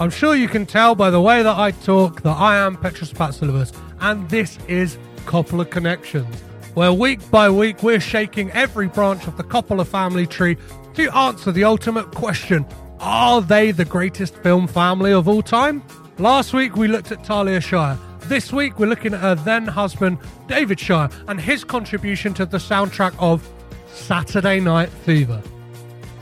I'm sure you can tell by the way that I talk that I am Petros Patsilivus, and this is Coppola Connections, where week by week we're shaking every branch of the Coppola family tree to answer the ultimate question Are they the greatest film family of all time? Last week we looked at Talia Shire. This week we're looking at her then husband, David Shire, and his contribution to the soundtrack of Saturday Night Fever.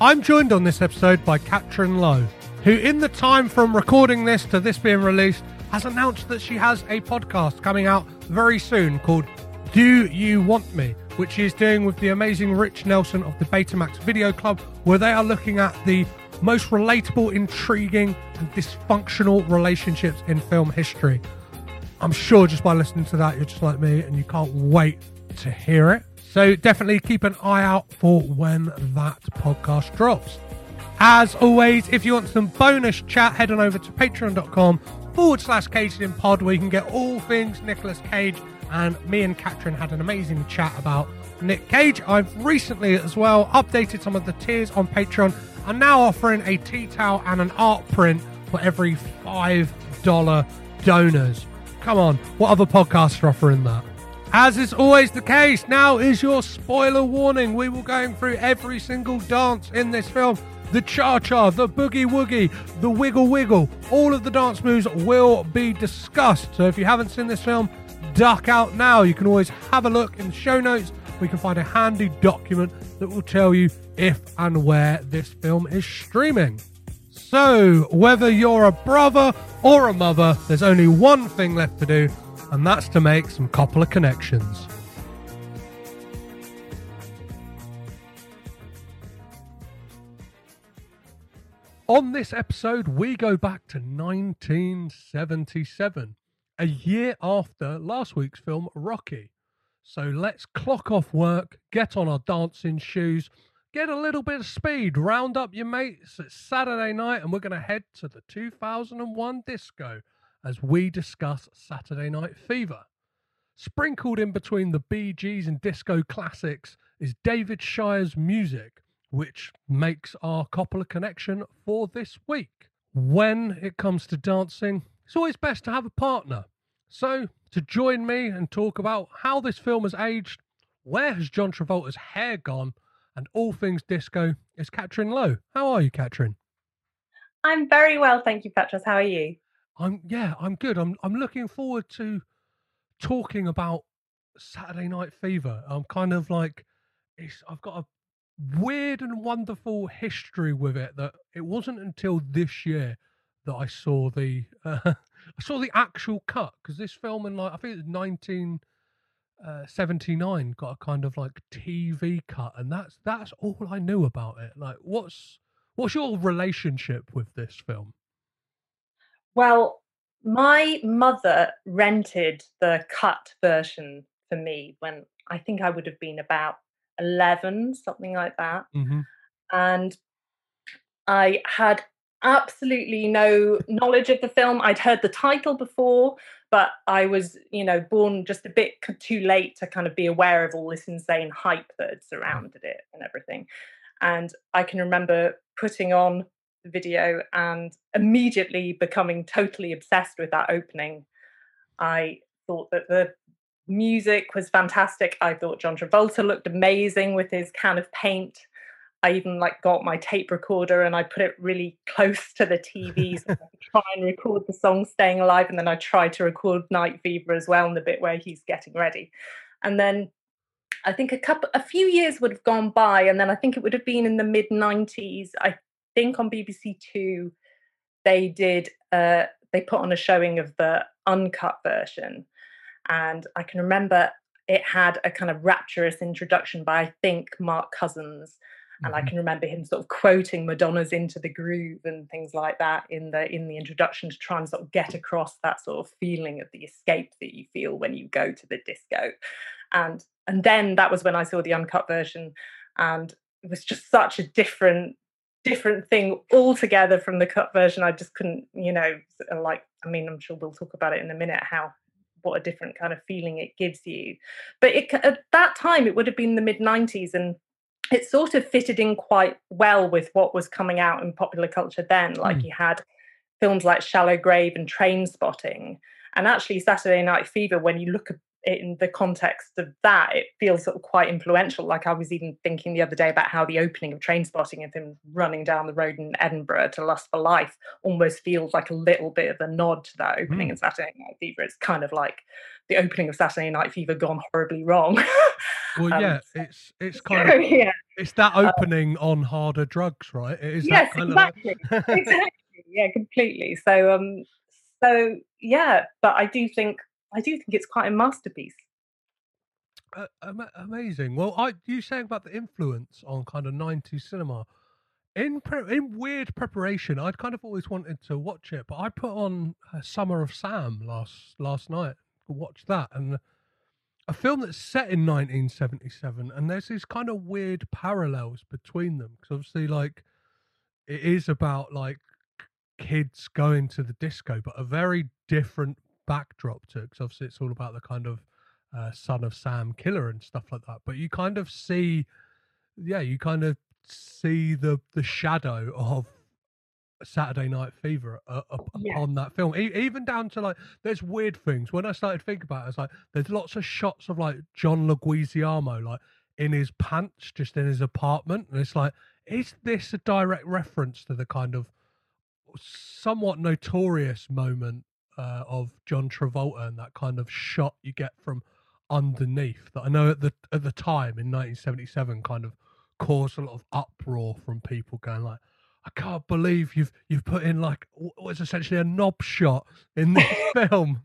I'm joined on this episode by Katrin Lowe who, in the time from recording this to this being released, has announced that she has a podcast coming out very soon called Do You Want Me, which she is doing with the amazing Rich Nelson of the Betamax Video Club, where they are looking at the most relatable, intriguing, and dysfunctional relationships in film history. I'm sure just by listening to that, you're just like me and you can't wait to hear it. So definitely keep an eye out for when that podcast drops. As always, if you want some bonus chat, head on over to patreon.com forward slash Caged in Pod where you can get all things Nicolas Cage. And me and Katrin had an amazing chat about Nick Cage. I've recently as well updated some of the tiers on Patreon. I'm now offering a tea towel and an art print for every $5 donors. Come on, what other podcasts are offering that? As is always the case, now is your spoiler warning. We will going through every single dance in this film the cha cha, the boogie woogie, the wiggle wiggle. All of the dance moves will be discussed. So if you haven't seen this film, duck out now. You can always have a look in the show notes. We can find a handy document that will tell you if and where this film is streaming. So, whether you're a brother or a mother, there's only one thing left to do, and that's to make some Coppola connections. On this episode, we go back to 1977, a year after last week's film Rocky. So let's clock off work, get on our dancing shoes, get a little bit of speed, round up your mates. It's Saturday night, and we're going to head to the 2001 disco as we discuss Saturday Night Fever. Sprinkled in between the Gees and disco classics is David Shire's music which makes our Coppola connection for this week. When it comes to dancing, it's always best to have a partner. So, to join me and talk about how this film has aged, where has John Travolta's hair gone, and all things disco is Katrin Lowe. How are you, Katrin? I'm very well, thank you, Petros. How are you? I'm yeah, I'm good. I'm I'm looking forward to talking about Saturday Night Fever. I'm kind of like it's I've got a weird and wonderful history with it that it wasn't until this year that I saw the uh, I saw the actual cut because this film in like I think it was 1979 uh, got a kind of like TV cut and that's that's all I knew about it. Like what's what's your relationship with this film? Well, my mother rented the cut version for me when I think I would have been about 11, something like that. Mm-hmm. and I had absolutely no knowledge of the film. I'd heard the title before, but I was, you know, born just a bit too late to kind of be aware of all this insane hype that had surrounded it and everything. And I can remember putting on the video and immediately becoming totally obsessed with that opening. I thought that the music was fantastic. I thought John Travolta looked amazing with his can of paint. I even like got my tape recorder and I put it really close to the TV so I could try and record the song "Staying Alive," and then I tried to record "Night Fever" as well in the bit where he's getting ready. And then I think a couple, a few years would have gone by, and then I think it would have been in the mid '90s. I think on BBC Two, they did uh, they put on a showing of the uncut version, and I can remember it had a kind of rapturous introduction by I think Mark Cousins and I mm-hmm. can remember him sort of quoting Madonna's "Into the Groove" and things like that in the in the introduction to try and sort of get across that sort of feeling of the escape that you feel when you go to the disco, and and then that was when I saw the uncut version, and it was just such a different different thing altogether from the cut version. I just couldn't, you know, like I mean, I'm sure we'll talk about it in a minute how what a different kind of feeling it gives you. But it, at that time, it would have been the mid 90s, and it sort of fitted in quite well with what was coming out in popular culture then. Like mm. you had films like Shallow Grave and Trainspotting. And actually, Saturday Night Fever, when you look in the context of that, it feels sort of quite influential. Like I was even thinking the other day about how the opening of Trainspotting of him running down the road in Edinburgh to Lust for Life almost feels like a little bit of a nod to that opening mm. in Saturday Night Fever. It's kind of like the opening of Saturday Night Fever gone horribly wrong. Well, um, yeah, it's it's kind of yeah. it's that uh, opening um, on harder drugs, right? It is yes, exactly, exactly, yeah, completely. So, um, so yeah, but I do think I do think it's quite a masterpiece. Uh, amazing. Well, I you saying about the influence on kind of '90s cinema. In pre- in weird preparation, I'd kind of always wanted to watch it, but I put on uh, Summer of Sam last last night. To watch that, and a film that's set in 1977 and there's these kind of weird parallels between them because obviously like it is about like kids going to the disco but a very different backdrop to it because obviously it's all about the kind of uh, son of sam killer and stuff like that but you kind of see yeah you kind of see the the shadow of Saturday Night Fever uh, yeah. upon that film. E- even down to like, there's weird things. When I started thinking about it, it's like there's lots of shots of like John Leguizamo like in his pants, just in his apartment, and it's like, is this a direct reference to the kind of somewhat notorious moment uh, of John Travolta and that kind of shot you get from underneath that I know at the at the time in 1977 kind of caused a lot of uproar from people going like I can't believe you've you've put in like what's essentially a knob shot in this film.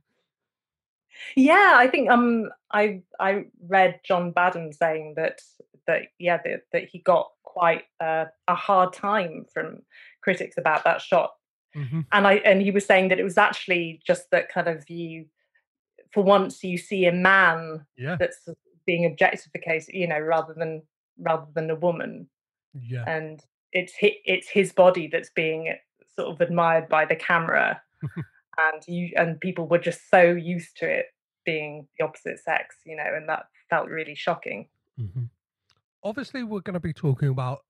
Yeah, I think um I I read John Badham saying that that yeah that, that he got quite a hard time from critics about that shot. Mm-hmm. And I and he was saying that it was actually just that kind of you for once you see a man yeah. that's being objectified, you know, rather than rather than a woman. Yeah. And it's it's his body that's being sort of admired by the camera and you and people were just so used to it being the opposite sex you know and that felt really shocking mm-hmm. obviously we're going to be talking about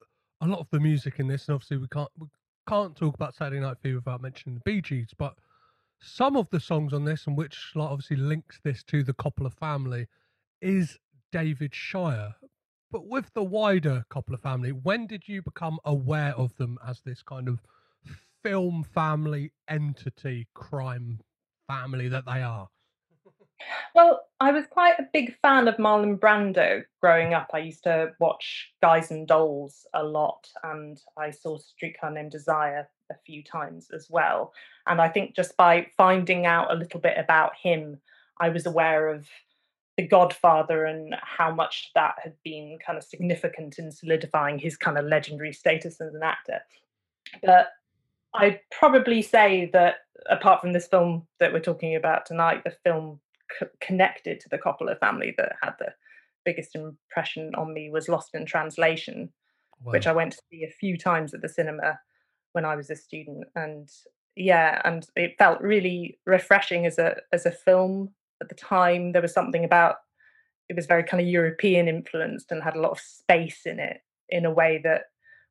a lot of the music in this and obviously we can't we can't talk about saturday night fever without mentioning the bee gees but some of the songs on this and which like, obviously links this to the coppola family is david shire but with the wider Coppola family, when did you become aware of them as this kind of film family entity, crime family that they are? Well, I was quite a big fan of Marlon Brando growing up. I used to watch Guys and Dolls a lot, and I saw Streetcar Named Desire a few times as well. And I think just by finding out a little bit about him, I was aware of the Godfather and how much that had been kind of significant in solidifying his kind of legendary status as an actor. But I'd probably say that apart from this film that we're talking about tonight, the film c- connected to the Coppola family that had the biggest impression on me was Lost in Translation. which I went to see a few times at the cinema when I was a student, and yeah, and it felt really refreshing as a as a film at the time. There was something about it was very kind of European influenced and had a lot of space in it in a way that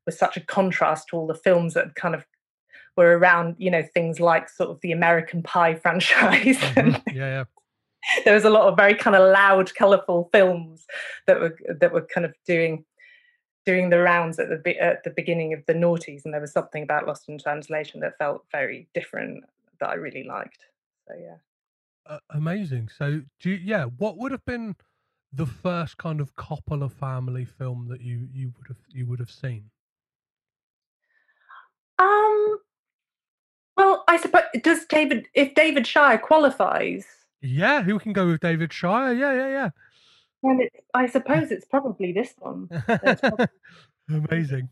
was such a contrast to all the films that kind of were around, you know, things like sort of the American Pie franchise. Mm-hmm. Yeah, yeah. there was a lot of very kind of loud, colourful films that were that were kind of doing doing the rounds at the at the beginning of the noughties, and there was something about Lost in Translation that felt very different that I really liked. So yeah, uh, amazing. So do you, yeah, what would have been the first kind of Coppola family film that you you would have you would have seen? Um. Well, I suppose does David if David Shire qualifies? Yeah, who can go with David Shire? Yeah, yeah, yeah. Well, it's, I suppose it's probably this one. Probably... Amazing.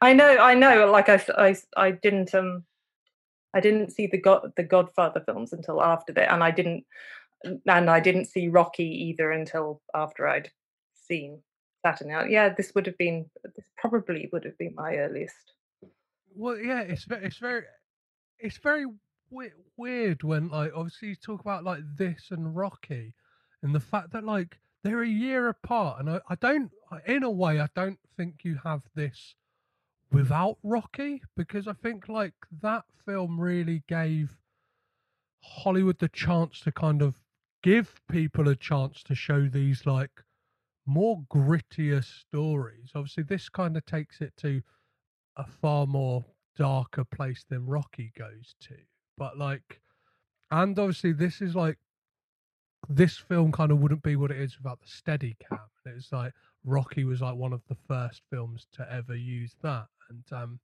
I know, I know. Like I, I, I didn't um, I didn't see the God the Godfather films until after that, and I didn't, and I didn't see Rocky either until after I'd seen Saturday Night. Yeah, this would have been this probably would have been my earliest. Well, yeah, it's very, it's very, it's very weird when like obviously you talk about like this and Rocky, and the fact that like they're a year apart, and I, I don't, in a way, I don't think you have this without Rocky because I think like that film really gave Hollywood the chance to kind of give people a chance to show these like more grittier stories. Obviously, this kind of takes it to a far more darker place than Rocky goes to. But like, and obviously, this is like this film kind of wouldn't be what it is without the steady cam. It's like Rocky was like one of the first films to ever use that, and um,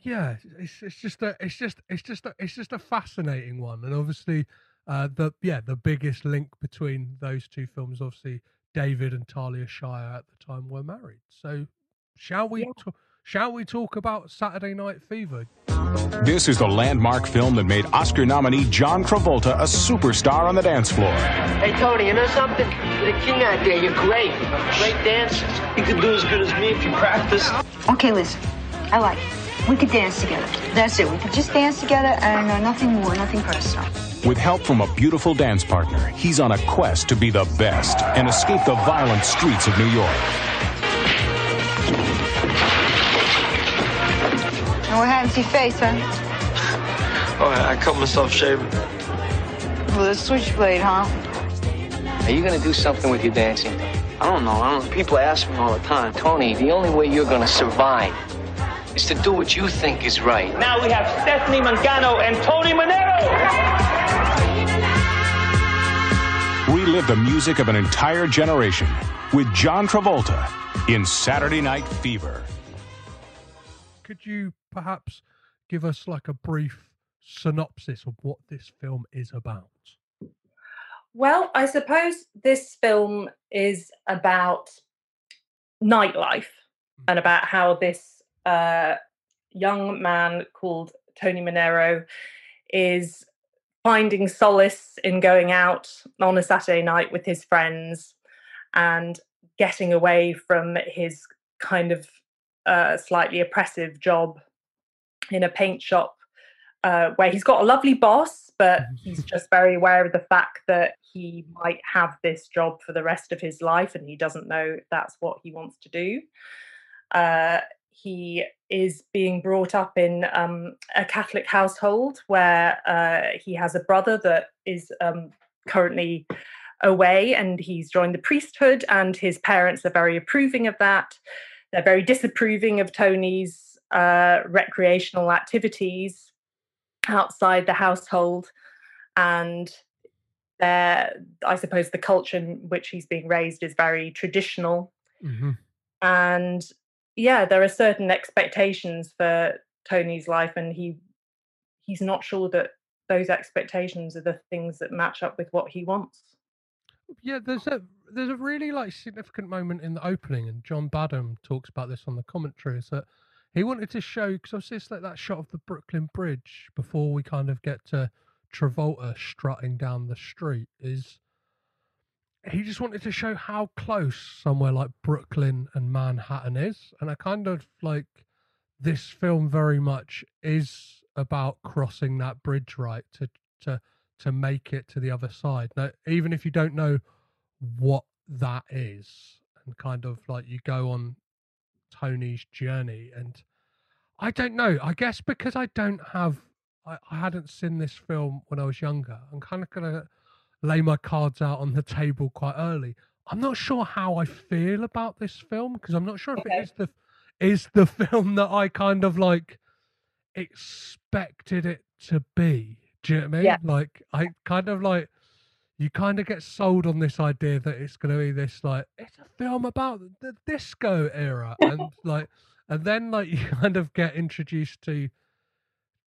yeah, it's it's just a it's just it's just a, it's just a fascinating one, and obviously, uh, the yeah the biggest link between those two films, obviously, David and Talia Shire at the time were married. So, shall we? Yeah. T- Shall we talk about Saturday Night Fever? This is the landmark film that made Oscar nominee John Travolta a superstar on the dance floor. Hey, Tony, you know something? You're the king out there. You're great. Great dancer. You could do as good as me if you practice. Okay, listen. I like it. We could dance together. That's it. We could just dance together and uh, nothing more, nothing personal. With help from a beautiful dance partner, he's on a quest to be the best and escape the violent streets of New York. And what happened to your face, huh? Oh, I cut myself shaving. With a switchblade, huh? Are you gonna do something with your dancing? I don't know. I don't know. People ask me all the time. Tony, the only way you're gonna survive is to do what you think is right. Now we have Stephanie Mangano and Tony Manero. Relive the music of an entire generation with John Travolta in Saturday Night Fever. Could you perhaps give us like a brief synopsis of what this film is about? Well, I suppose this film is about nightlife mm. and about how this uh, young man called Tony Manero is finding solace in going out on a Saturday night with his friends and getting away from his kind of uh, slightly oppressive job in a paint shop uh, where he's got a lovely boss, but he's just very aware of the fact that he might have this job for the rest of his life and he doesn't know that's what he wants to do. Uh, he is being brought up in um, a Catholic household where uh, he has a brother that is um, currently away and he's joined the priesthood, and his parents are very approving of that. They're very disapproving of Tony's uh, recreational activities outside the household. And there I suppose the culture in which he's being raised is very traditional. Mm-hmm. And yeah, there are certain expectations for Tony's life, and he he's not sure that those expectations are the things that match up with what he wants. Yeah, there's a there's a really like significant moment in the opening, and John Badham talks about this on the commentary. Is that he wanted to show because I obviously it's like that shot of the Brooklyn Bridge before we kind of get to Travolta strutting down the street. Is he just wanted to show how close somewhere like Brooklyn and Manhattan is, and I kind of like this film very much is about crossing that bridge, right? To to to make it to the other side. Now, even if you don't know what that is, and kind of like you go on Tony's journey, and I don't know. I guess because I don't have, I, I hadn't seen this film when I was younger. I'm kind of gonna lay my cards out on the table quite early. I'm not sure how I feel about this film because I'm not sure if Okay. it is the is the film that I kind of like expected it to be. Do you know what I mean? Yeah. Like I kind of like you kind of get sold on this idea that it's going to be this like it's a film about the disco era and like and then like you kind of get introduced to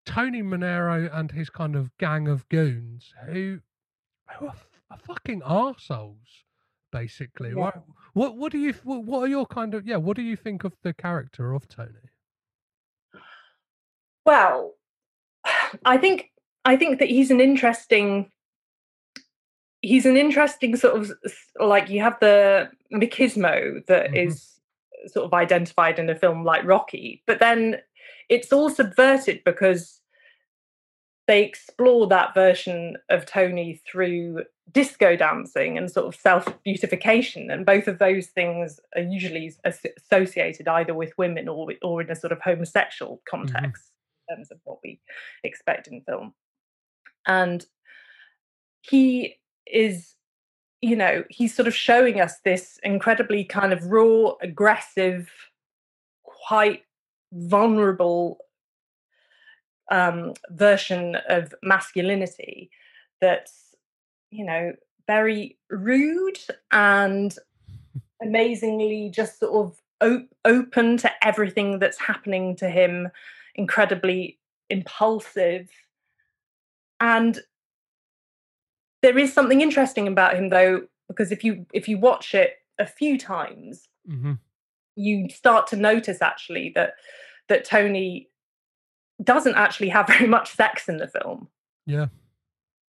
Tony Manero and his kind of gang of goons who who are, f- are fucking arseholes, basically. Yeah. What what what do you what, what are your kind of yeah? What do you think of the character of Tony? Well, I think I think that he's an interesting he's an interesting sort of like you have the machismo that is Mhm. sort of identified in a film like Rocky, but then it's all subverted because they explore that version of Tony through disco dancing and sort of self beautification, and both of those things are usually associated either with women or or in a sort of homosexual context in terms of what we expect in film. And he is, you know, he's sort of showing us this incredibly kind of raw, aggressive, quite vulnerable um, version of masculinity that's, you know, very rude and amazingly just sort of op- open to everything that's happening to him, incredibly impulsive. And there is something interesting about him though, because if you if you watch it a few times, Mm-hmm. you start to notice actually that that Tony doesn't actually have very much sex in the film. Yeah,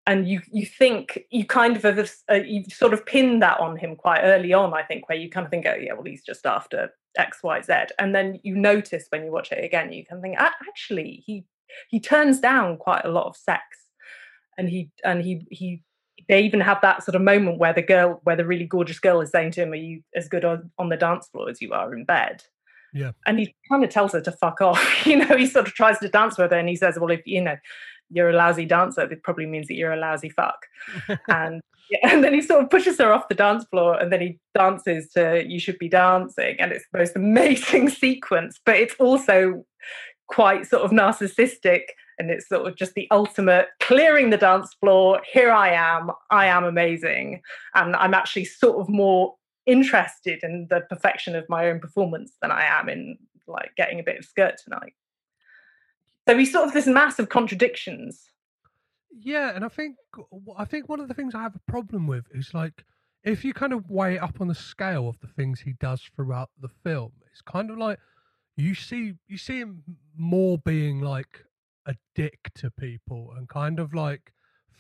and you you think you kind of have uh, you sort of pinned that on him quite early on i think where you kind of think oh yeah well he's just after xyz and then you notice when you watch it again you can think actually he he turns down quite a lot of sex. And he and he he they even have that sort of moment where the girl where the really gorgeous girl is saying to him are you as good on, on the dance floor as you are in bed Yeah. and he kind of tells her to fuck off you know he sort of tries to dance with her and he says well if you know you're a lousy dancer it probably means that you're a lousy fuck and yeah, and then he sort of pushes her off the dance floor and then he dances to you should be dancing and it's the most amazing sequence but it's also quite sort of narcissistic and it's sort of just the ultimate clearing the dance floor. Here i am i am amazing. And i'm actually sort of more interested in the perfection of my own performance than i am in like getting a bit of skirt tonight. So he's sort of this mass of contradictions. Yeah, and I think I think one of the things I have a problem with is like if you kind of weigh it up on the scale of the things he does throughout the film, it's kind of like you see you see him more being like a dick to people and kind of like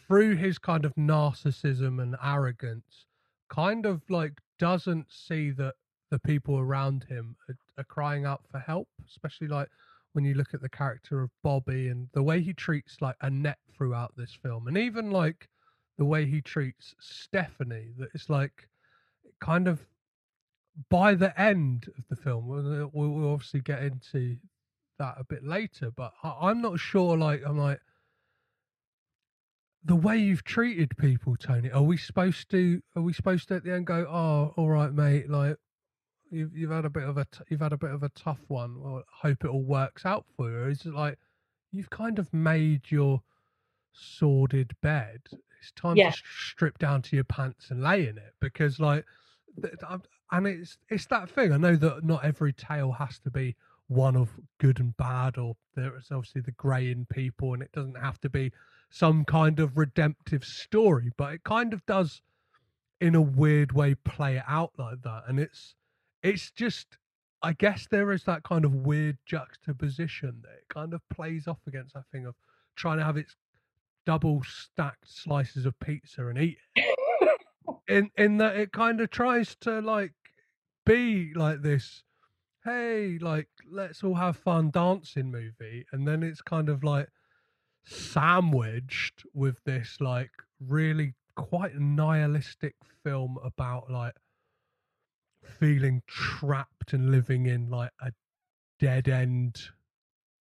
through his kind of narcissism and arrogance kind of like doesn't see that the people around him are, are crying out for help especially like when you look at the character of Bobby and the way he treats like Annette throughout this film and even like the way he treats Stephanie that it's like kind of by the end of the film we'll, we'll we'll obviously get into that a bit later but I, i'm not sure like i'm like the way you've treated people tony are we supposed to are we supposed to at the end go oh all right mate like you've, you've had a bit of a you've had a bit of a tough one well hope it all works out for you is it like you've kind of made your sordid bed it's time Yeah. to strip down to your pants and lay in it because like and it's it's that thing i know that not every tale has to be one of good and bad or there is obviously the grey in people and it doesn't have to be some kind of redemptive story but it kind of does in a weird way play it out like that. And it's it's just i guess there is that kind of weird juxtaposition that it kind of plays off against that thing of trying to have its double stacked slices of pizza and eat it. In in that it kind of tries to like be like this hey like let's all have fun dancing movie and then it's kind of like sandwiched with this like really quite nihilistic film about like feeling trapped and living in like a dead end.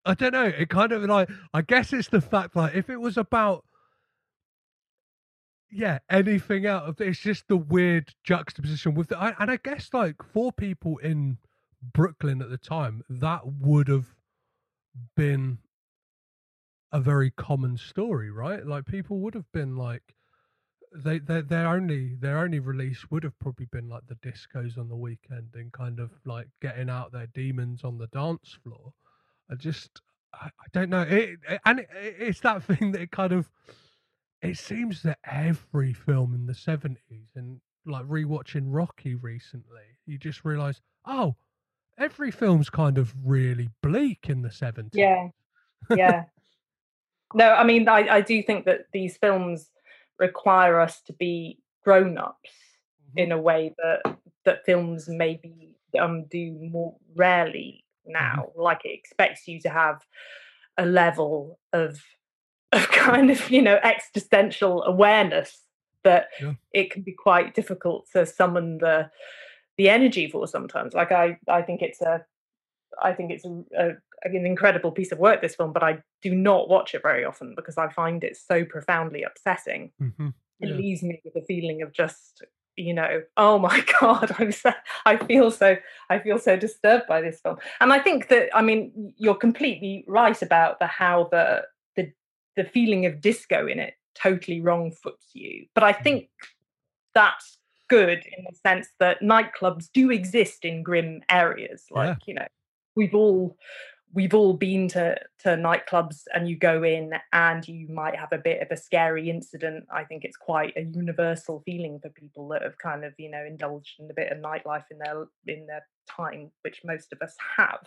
I don't know it kind of like i guess it's the fact like if it was about yeah, anything out of it's just the weird juxtaposition with the, I, and I guess like for people in Brooklyn at the time, that would have been a very common story, right? Like people would have been like they their their only their only release would have probably been like the discos on the weekend and kind of like getting out their demons on the dance floor. I just I, I don't know it, it and it, it's that thing that kind of it seems that every film in the 70s and like rewatching Rocky recently, you just realize, oh, every film's kind of really bleak in the 70s. Yeah. Yeah. no, I mean, I, I do think that these films require us to be grown ups mm-hmm. in a way that that films maybe um, do more rarely now. Mm-hmm. Like it expects you to have a level of of kind of you know existential awareness that yeah. it can be quite difficult to summon the the energy for sometimes like i i think it's a i think it's a, a, an incredible piece of work this film but i do not watch it very often because i find it so profoundly upsetting mm-hmm. yeah. it leaves me with a feeling of just you know oh my god i'm so i feel so i feel so disturbed by this film and i think that i mean you're completely right about the how the the the feeling of disco in it totally wrong foots you. But I mm. think that's good in the sense that nightclubs do exist in grim areas. Like, yeah. you know, we've all we've all been to to nightclubs and you go in and you might have a bit of a scary incident i think it's quite a universal feeling for people that have kind of you know indulged in a bit of nightlife in their in their time which most of us have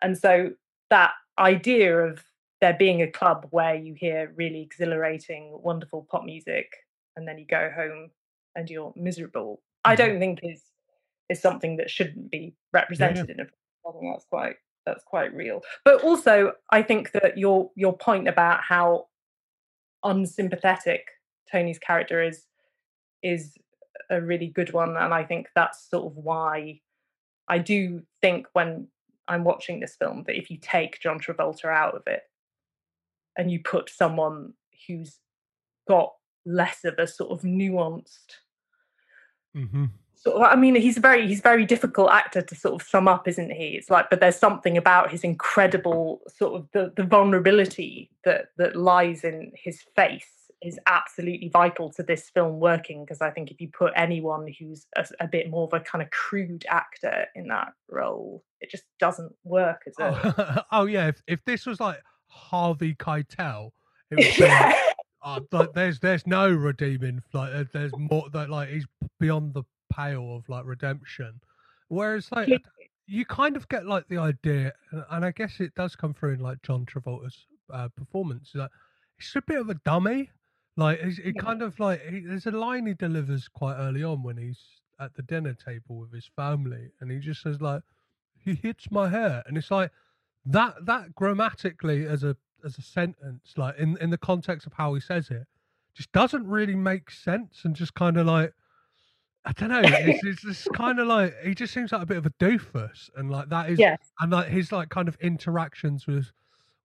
and so that idea of there being a club where you hear really exhilarating, wonderful pop music, and then you go home and you're miserable. Mm-hmm. I don't think is is something that shouldn't be represented yeah, yeah. in a. I think that's quite that's quite real. But also, I think that your your point about how unsympathetic Tony's character is is a really good one, and I think that's sort of why I do think when I'm watching this film that if you take John Travolta out of it, and you put someone who's got less of a sort of nuanced mm-hmm. of, I mean, he's a very he's a very difficult actor to sort of sum up, isn't he? It's like, but there's something about his incredible sort of the, the vulnerability that that lies in his face is absolutely vital to this film working because I think if you put anyone who's a, a, bit more of a kind of crude actor in that role, it just doesn't work as a. Oh, oh yeah, if, if this was like Harvey Keitel. It would be like, uh, like there's there's no redeeming like there's more that like he's beyond the pale of like redemption. Whereas like you kind of get like the idea, and I guess it does come through in like John Travolta's uh, performance. Like he's a bit of a dummy. Like he kind of like he, there's a line he delivers quite early on when he's at the dinner table with his family, and he just says like, "He hits my hair," and it's like that that grammatically as a as a sentence, like in in the context of how he says it, just doesn't really make sense and just kind of like I don't know. It's, it's just kind of like he just seems like a bit of a doofus, and like that is, yes. and like his like kind of interactions with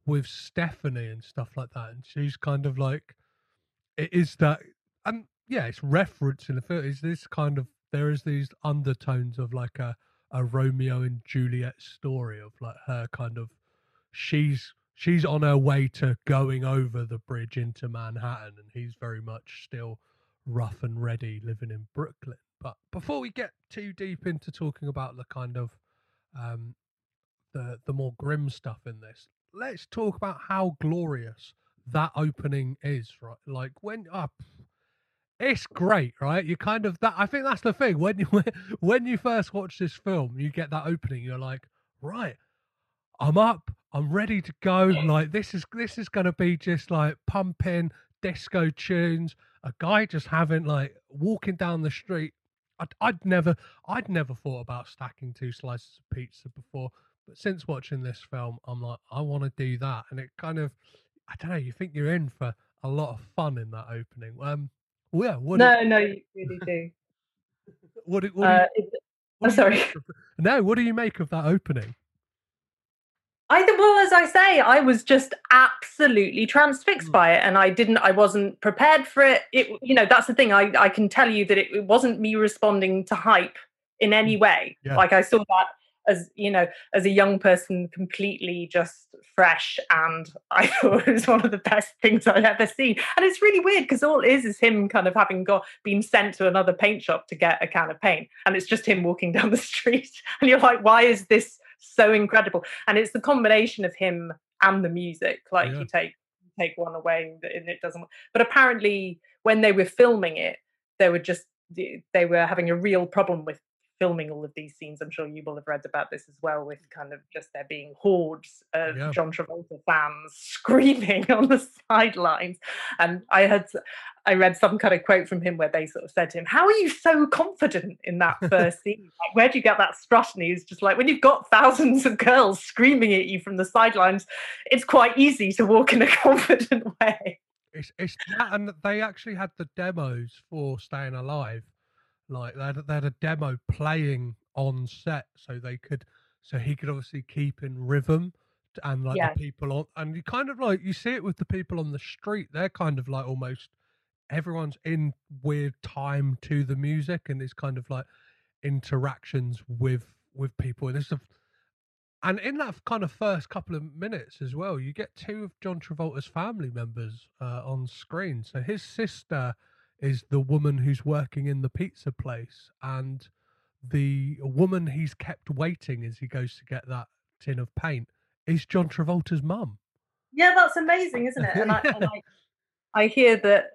with Stephanie and stuff like that, and she's kind of like it is that, and yeah, it's referencing the film. Is this kind of there is these undertones of like a a Romeo and Juliet story of like her kind of she's she's on her way to going over the bridge into Manhattan and he's very much still rough and ready living in Brooklyn. But before we get too deep into talking about the kind of um the the more grim stuff in this, let's talk about how glorious that opening is, right? Like when up uh, it's great, right? You kind of that. I think that's the thing when you when you first watch this film, you get that opening. You're like, right, I'm up. I'm ready to go. Like this is this is going to be just like pumping disco tunes, a guy just having like walking down the street. I'd, I'd never, I'd never thought about stacking two slices of pizza before, but since watching this film, I'm like, I want to do that, and it kind of, I don't know, you think you're in for a lot of fun in that opening. Um, well, yeah. What no, do, no, you really do. what, what, uh, what I'm sorry. Of, no, what do you make of that opening? I well, as I say, I was just absolutely transfixed mm. by it, and I didn't, I wasn't prepared for it. It, you know, that's the thing. I, I can tell you that it, it wasn't me responding to hype in any mm. way. Yeah. Like I saw that as you know, as a young person, completely just fresh, and I thought it was one of the best things I'd ever seen. And it's really weird because all it is is him kind of having got been sent to another paint shop to get a can of paint, and it's just him walking down the street, and you're like, why is this? So incredible. And it's the combination of him and the music. Like yeah. you take take one away and it doesn't. But apparently, when they were filming it, they were just they were having a real problem with filming all of these scenes. I'm sure you will have read about this as well, with kind of just there being hordes of yeah. John Travolta fans screaming on the sidelines. And I had, I read some kind of quote from him where they sort of said to him, "How are you so confident in that first scene? Like, where do you get that strut?" And he was just like, "When you've got thousands of girls screaming at you from the sidelines, it's quite easy to walk in a confident way." It's, it's that, and they actually had the demos for Staying Alive like they had, they had a demo playing on set, so they could, so he could obviously keep in rhythm, and like yeah. the people on, and you kind of like you see it with the people on the street. They're kind of like almost everyone's in weird time to the music, and it's kind of like interactions with with people. And this is and in that kind of first couple of minutes as well, you get two of John Travolta's family members uh, on screen. So his sister is the woman who's working in the pizza place and the woman he's kept waiting as he goes to get that tin of paint is John Travolta's mum. Yeah, that's amazing, isn't it? And, I, and I, I, hear that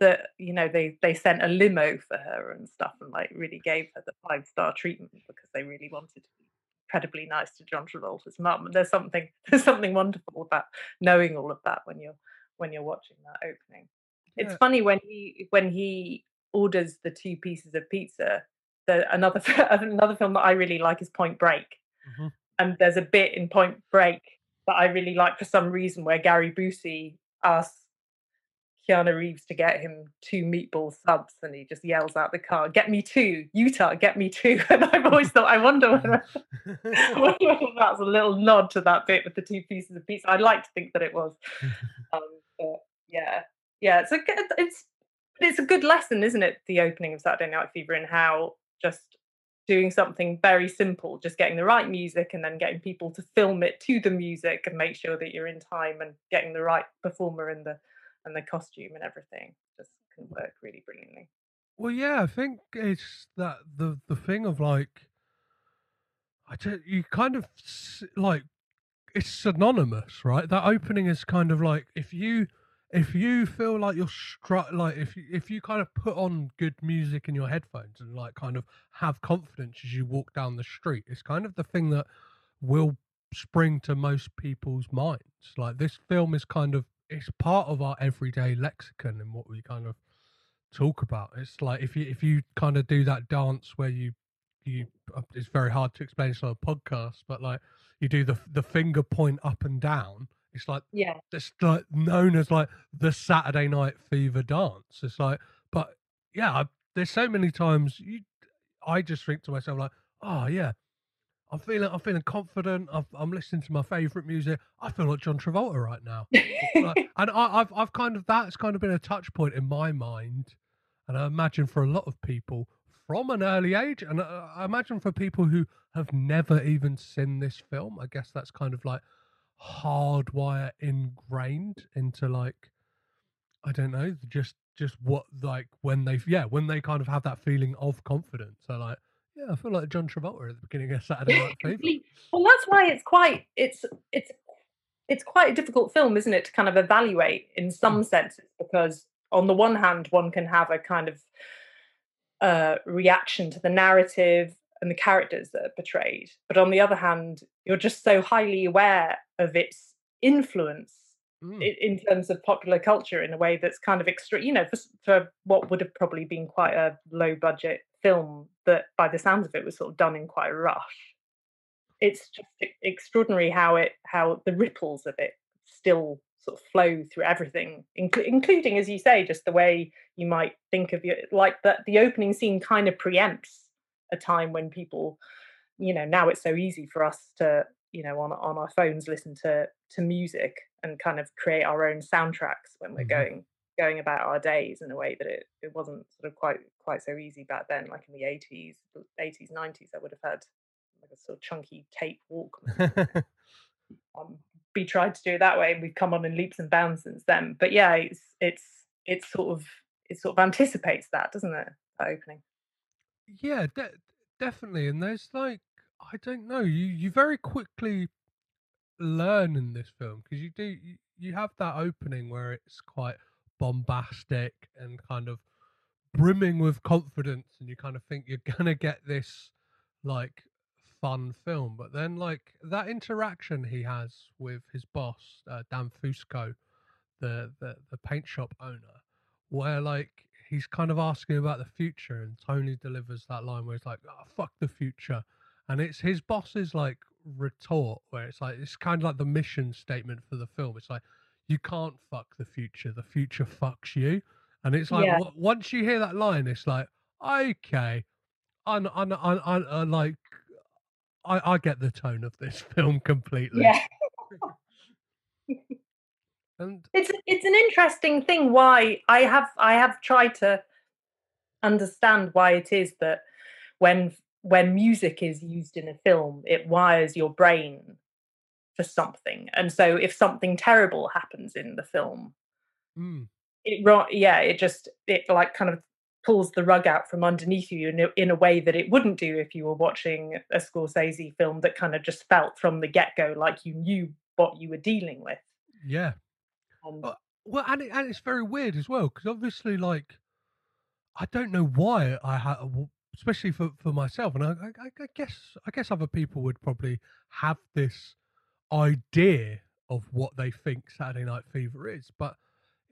that you know they they sent a limo for her and stuff, and like really gave her the five star treatment because they really wanted to be incredibly nice to John Travolta's mum. And there's something there's something wonderful about knowing all of that when you're when you're watching that opening. It's yeah. funny when he when he orders the two pieces of pizza. The another another film that I really like is Point Break, mm-hmm. and there's a bit in Point Break that I really like for some reason where Gary Busey asks Keanu Reeves to get him two meatball subs, and he just yells out the car, "Get me two, Utah, get me two. And I've always thought, I wonder whether, that's a little nod to that bit with the two pieces of pizza. I'd like to think that it was, um, but yeah, yeah, it's a it's it's a good lesson, isn't it? The opening of Saturday Night Fever and how just doing something very simple, just getting the right music and then getting people to film it to the music and make sure that you're in time and getting the right performer and the and the costume and everything just can work really brilliantly. Well, yeah, I think it's that the the thing of like, I just, you kind of like it's synonymous, right? That opening is kind of like if you if you feel like you're struck like if you if you kind of put on good music in your headphones and like kind of have confidence as you walk down the street it's kind of the thing that will spring to most people's minds. Like this film is kind of it's part of our everyday lexicon and what we kind of talk about. It's like if you if you kind of do that dance where you you uh, it's very hard to explain this on a podcast but like you do the the finger point up and down it's like yeah, it's like known as like the Saturday Night Fever dance. It's like, but yeah, I, there's so many times you, I just think to myself like, oh yeah, I'm feeling, I'm feeling confident. i am listening to my favorite music. I feel like John Travolta right now, like, and I, I've, I've kind of that's kind of been a touch point in my mind, and I imagine for a lot of people from an early age, and I, I imagine for people who have never even seen this film, I guess that's kind of like hardwire ingrained into like I don't know, just just what like when they yeah when they kind of have that feeling of confidence. So like yeah, I feel like John Travolta at the beginning of Saturday Night Fever. well, that's why it's quite it's it's it's quite a difficult film, isn't it, to kind of evaluate in some mm. senses because on the one hand, one can have a kind of uh, reaction to the narrative and the characters that are portrayed. But on the other hand, you're just so highly aware of its influence Mm. in terms of popular culture in a way that's kind of extra you know for, for what would have probably been quite a low budget film that by the sounds of it was sort of done in quite a rush it's just extraordinary how it how the ripples of it still sort of flow through everything inclu- including as you say just the way you might think of your like that the opening scene kind of preempts a time when people you know now it's so easy for us to you know on on our phones listen to to music and kind of create our own soundtracks when we're Mhm. going going about our days in a way that it, it wasn't sort of quite quite so easy back then like in the 80s 80s 90s i would have had like a sort of chunky tape walkman um, we tried to do it that way and we've come on in leaps and bounds since then but yeah it's it's it's sort of it sort of anticipates that doesn't it that opening Yeah, de- definitely. And there's like, I don't know, you you very quickly learn in this film because you do you, you have that opening where it's quite bombastic and kind of brimming with confidence, and you kind of think you're gonna get this like fun film, but then like that interaction he has with his boss, uh, Dan Fusco, the, the the paint shop owner, where like he's kind of asking about the future, and Tony delivers that line where he's like, "Oh, fuck the future," and it's his boss's like retort where it's like it's kind of like the mission statement for the film. It's like you can't fuck the future; the future fucks you, and it's like Yeah. w- once you hear that line, it's like okay, I I I, I, I like. I, I get the tone of this film completely. yeah And it's it's an interesting thing why i have i have tried to understand why it is that when when music is used in a film it wires your brain for something. And so if something terrible happens in the film mm, it yeah it just it like kind of pulls the rug out from underneath you in a, in a way that it wouldn't do if you were watching a Scorsese film that kind of just felt from the get-go like you knew what you were dealing with. Yeah. and Well, well, and it, and it's very weird as well because obviously, like, I don't know why I had, especially for for myself, and I, I, I guess I guess other people would probably have this idea of what they think Saturday Night Fever is, but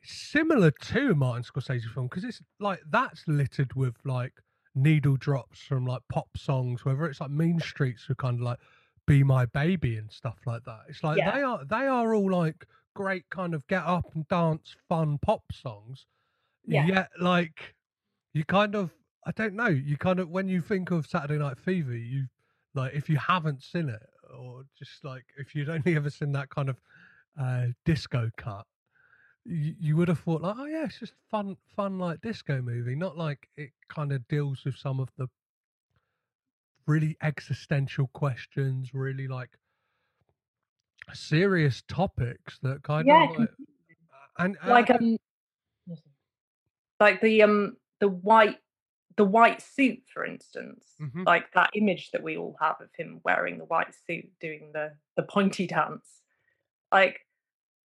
it's similar to Martin Scorsese film because it's like that's littered with like needle drops from like pop songs, whether it's like Mean Streets or kind of like Be My Baby and stuff like that. It's like Yeah. they are they are all like great kind of get up and dance fun pop songs. Yeah. Yet like you kind of I don't know, you kind of when you think of Saturday Night Fever, you like if you haven't seen it or just like if you'd only ever seen that kind of uh disco cut you, you would have thought like oh yeah it's just fun fun like disco movie. Not like it kind of deals with some of the really existential questions really like serious topics that kind Yeah, of like, and, and like um like the um the white the white suit for instance Mhm. like that image that we all have of him wearing the white suit doing the the pointy dance like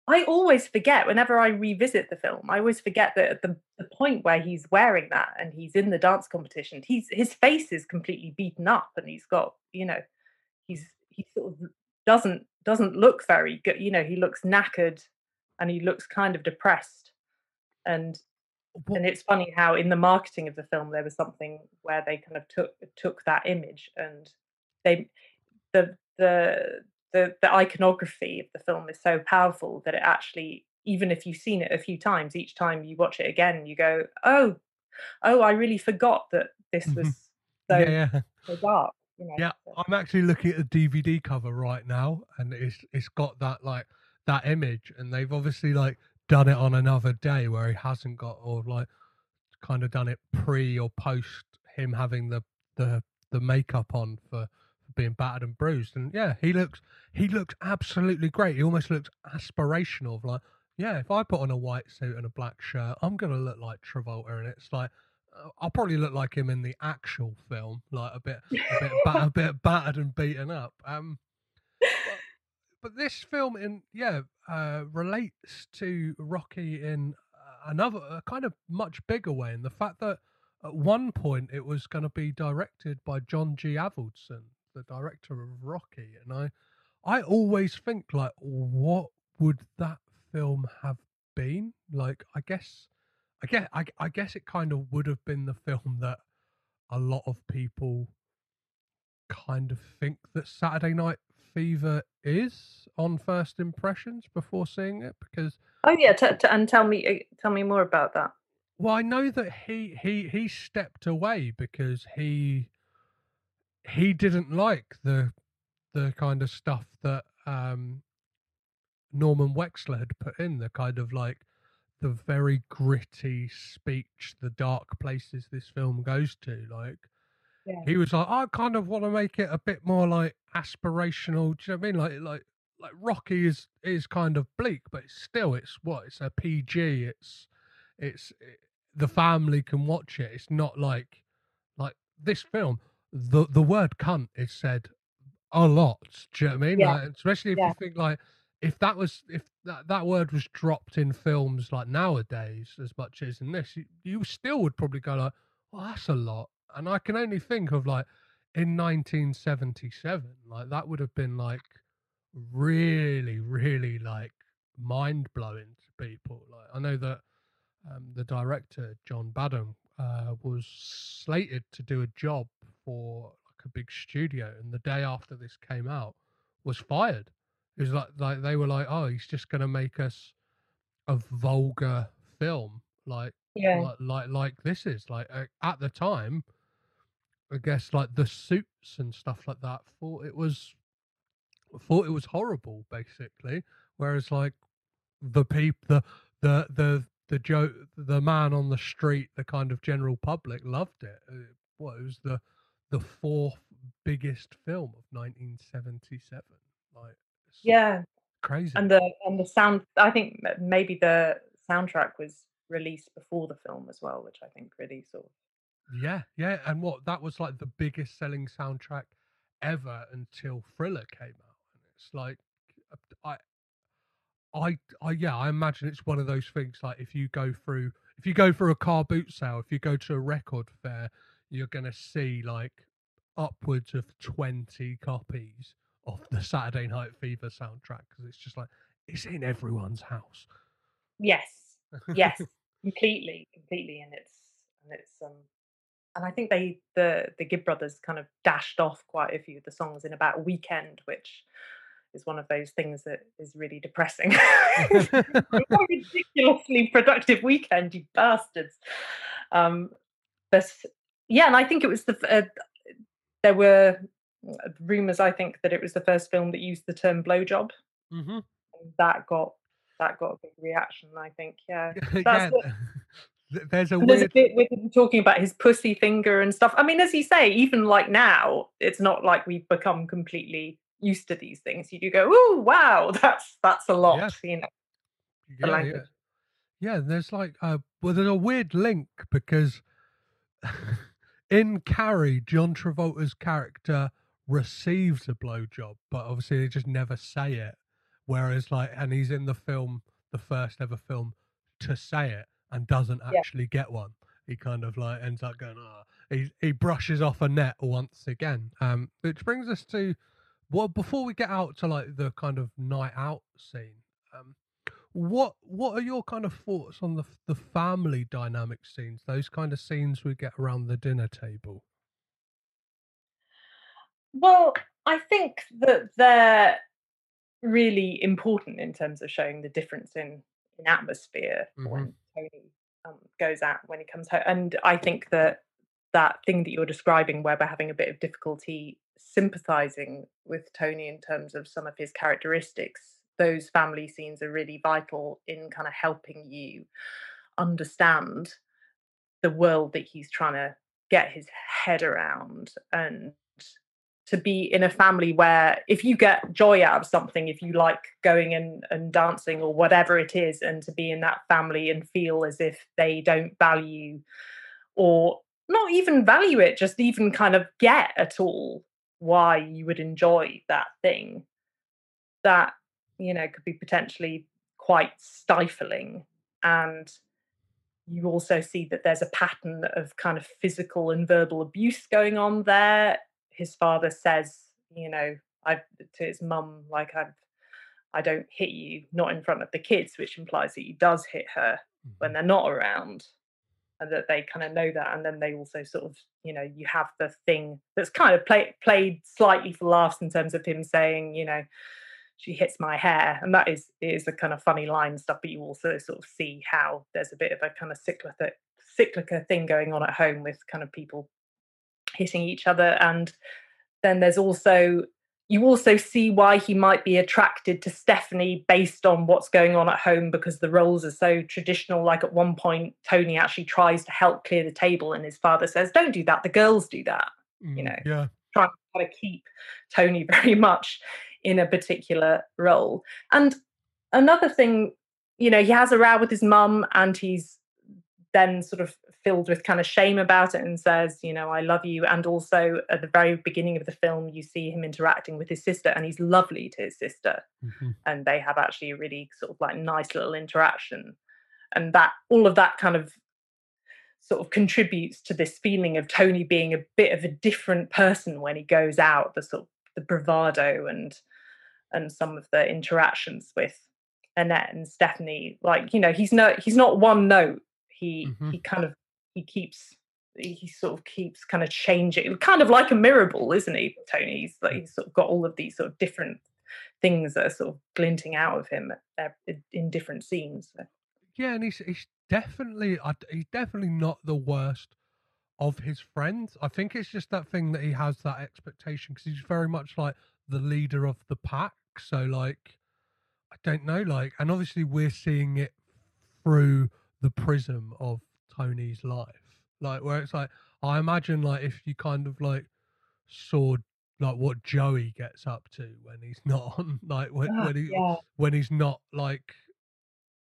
i always forget whenever i revisit the film i always forget that at the, the point where he's wearing that and he's in the dance competition he's his face is completely beaten up and he's got you know he's he sort of doesn't doesn't look very good you know he looks knackered and he looks kind of depressed and and it's funny how in the marketing of the film there was something where they kind of took took that image and they the the the, the iconography of the film is so powerful that it actually even if you've seen it a few times each time you watch it again you go oh oh i really forgot that this Mhm. was so, yeah, yeah. so dark you know Yeah, so- I'm actually looking at the DVD cover right now, and it's it's got that like that image, and they've obviously like done it on another day where he hasn't got or like kind of done it pre or post him having the the the makeup on for, being battered and bruised, and yeah, he looks he looks absolutely great. He almost looks aspirational, of like yeah, if I put on a white suit and a black shirt, I'm gonna look like Travolta, and it's like. uh, I'll probably look like him in the actual film, like a bit a bit, a bit battered and beaten up. Um, but this film, in yeah, uh, relates to Rocky in uh, another a kind of much bigger way. In the fact that at one point it was going to be directed by John G. Avildsen, the director of Rocky, and I, I always think like, what would that film have been? Like, I guess, I guess, I, I guess it kind of would have been the film that a lot of people kind of think that Saturday Night Fever is on first impressions before seeing it? Because oh yeah t- t- and tell me uh, tell me more about that. Well i know that he he he stepped away because he he didn't like the the kind of stuff that um norman wexler had put in the kind of like the very gritty speech the dark places this film goes to like yeah. he was like i kind of want to make it a bit more like aspirational do you know what i mean like like like rocky is is kind of bleak but still it's what it's a pg it's it's it, the family can watch it it's not like like this film the the word cunt is said a lot do you know what i mean Yeah. like, especially if Yeah. you think like if that was if that, that word was dropped in films like nowadays as much as in this you, you still would probably go like well that's a lot and i can only think of like in 1977 like that would have been like really really like mind blowing to people. Like i know that um, the director john badham uh, was slated to do a job for like a big studio and the day after this came out was fired. It was like like they were like oh he's just going to make us a vulgar film like yeah. like like, like this is like uh, at the time i guess like the suits and stuff like that thought it was thought it was horrible basically. Whereas like the peop the the the the joke the man on the street the kind of general public loved it. Uh, what it was the the fourth biggest film of 1977 like yeah. crazy. And the and the sound i think maybe the soundtrack was released before the film as well which i think really sort of Yeah, yeah, and what that was like the biggest selling soundtrack ever until Thriller came out, and it's like, I, I, I, yeah, I imagine it's one of those things like if you go through, if you go through a car boot sale, if you go to a record fair, you're gonna see like upwards of twenty copies of the Saturday Night Fever soundtrack because it's just like it's in everyone's house. yes yes completely completely and it's and it's um and i think they the the gibb brothers kind of dashed off quite a few of the songs in about a weekend which is one of those things that is really depressing. Ridiculously productive weekend you bastards. Um but yeah and i think it was the uh, there were rumors i think that it was the first film that used the term blowjob. Hmm and that got that got a big reaction i think yeah. Yeah, That's what- th- there's a there's a bit with him talking about his pussy finger and stuff. I mean, as you say, even like now, it's not like we've become completely used to these things. You do go, "Oh, wow, that's that's a lot," Yeah. you know. yeah, yeah. Yeah, there's like uh well there's a weird link because in Carrie, John Travolta's character receives a blowjob, but obviously they just never say it. Whereas like and he's in the film, the first ever film, to say it and doesn't Yeah. actually get one. He kind of like ends up going, ah he he brushes off Annette once again. Um which brings us to well before we get out to like the kind of night out scene, um what what are your kind of thoughts on the the family dynamic scenes those kind of scenes we get around the dinner table Well, I think that they're really important in terms of showing the difference in in atmosphere when Tony um, goes out when he comes home. And I think that that thing that you're describing, where we're having a bit of difficulty sympathizing with Tony in terms of some of his characteristics, those family scenes are really vital in kind of helping you understand the world that he's trying to get his head around and to be in a family where if you get joy out of something if you like going and, and dancing or whatever it is and to be in that family and feel as if they don't value or not even value it just even kind of get at all why you would enjoy that thing that you know could be potentially quite stifling. And you also see that there's a pattern of kind of physical and verbal abuse going on there his father says you know i've to his mum like i've I don't hit you, not in front of the kids, which implies that he does hit her when Mhm. they're not around. And that they kind of know that. And then they also sort of, you know, you have the thing that's kind of play, played slightly for laughs in terms of him saying, you know, she hits my hair. And that is is a kind of funny line stuff, but you also sort of see how there's a bit of a kind of cyclical cyclical thing going on at home with kind of people hitting each other. And then there's also you also see why he might be attracted to Stephanie based on what's going on at home because the roles are so traditional. Like at one point, Tony actually tries to help clear the table, and his father says, Don't do that, the girls do that. Mm, know. Yeah. Trying to kind of keep Tony very much in a particular role. And another thing, you know, he has a row with his mum and he's then sort of filled with kind of shame about it and says, you know, I love you. And also at the very beginning of the film, you see him interacting with his sister and he's lovely to his sister. Mhm. And they have actually a really sort of like nice little interaction. And that all of that kind of sort of contributes to this feeling of Tony being a bit of a different person when he goes out, the sort of the bravado and and some of the interactions with Annette and Stephanie. Like, you know, he's no he's not one note. He Mhm. he kind of he keeps he sort of keeps kind of changing, kind of like a mirror ball, isn't he, Tony? He's like he's sort of got all of these sort of different things that are sort of glinting out of him in different scenes. Yeah, and he's he's definitely he's definitely not the worst of his friends. I think it's just that thing that he has that expectation because he's very much like the leader of the pack. So like, I don't know, like, and obviously we're seeing it through the prism of Tony's life, like where it's like I imagine like if you kind of like saw like what Joey gets up to when he's not on, like when, Ah, when he yeah. when he's not like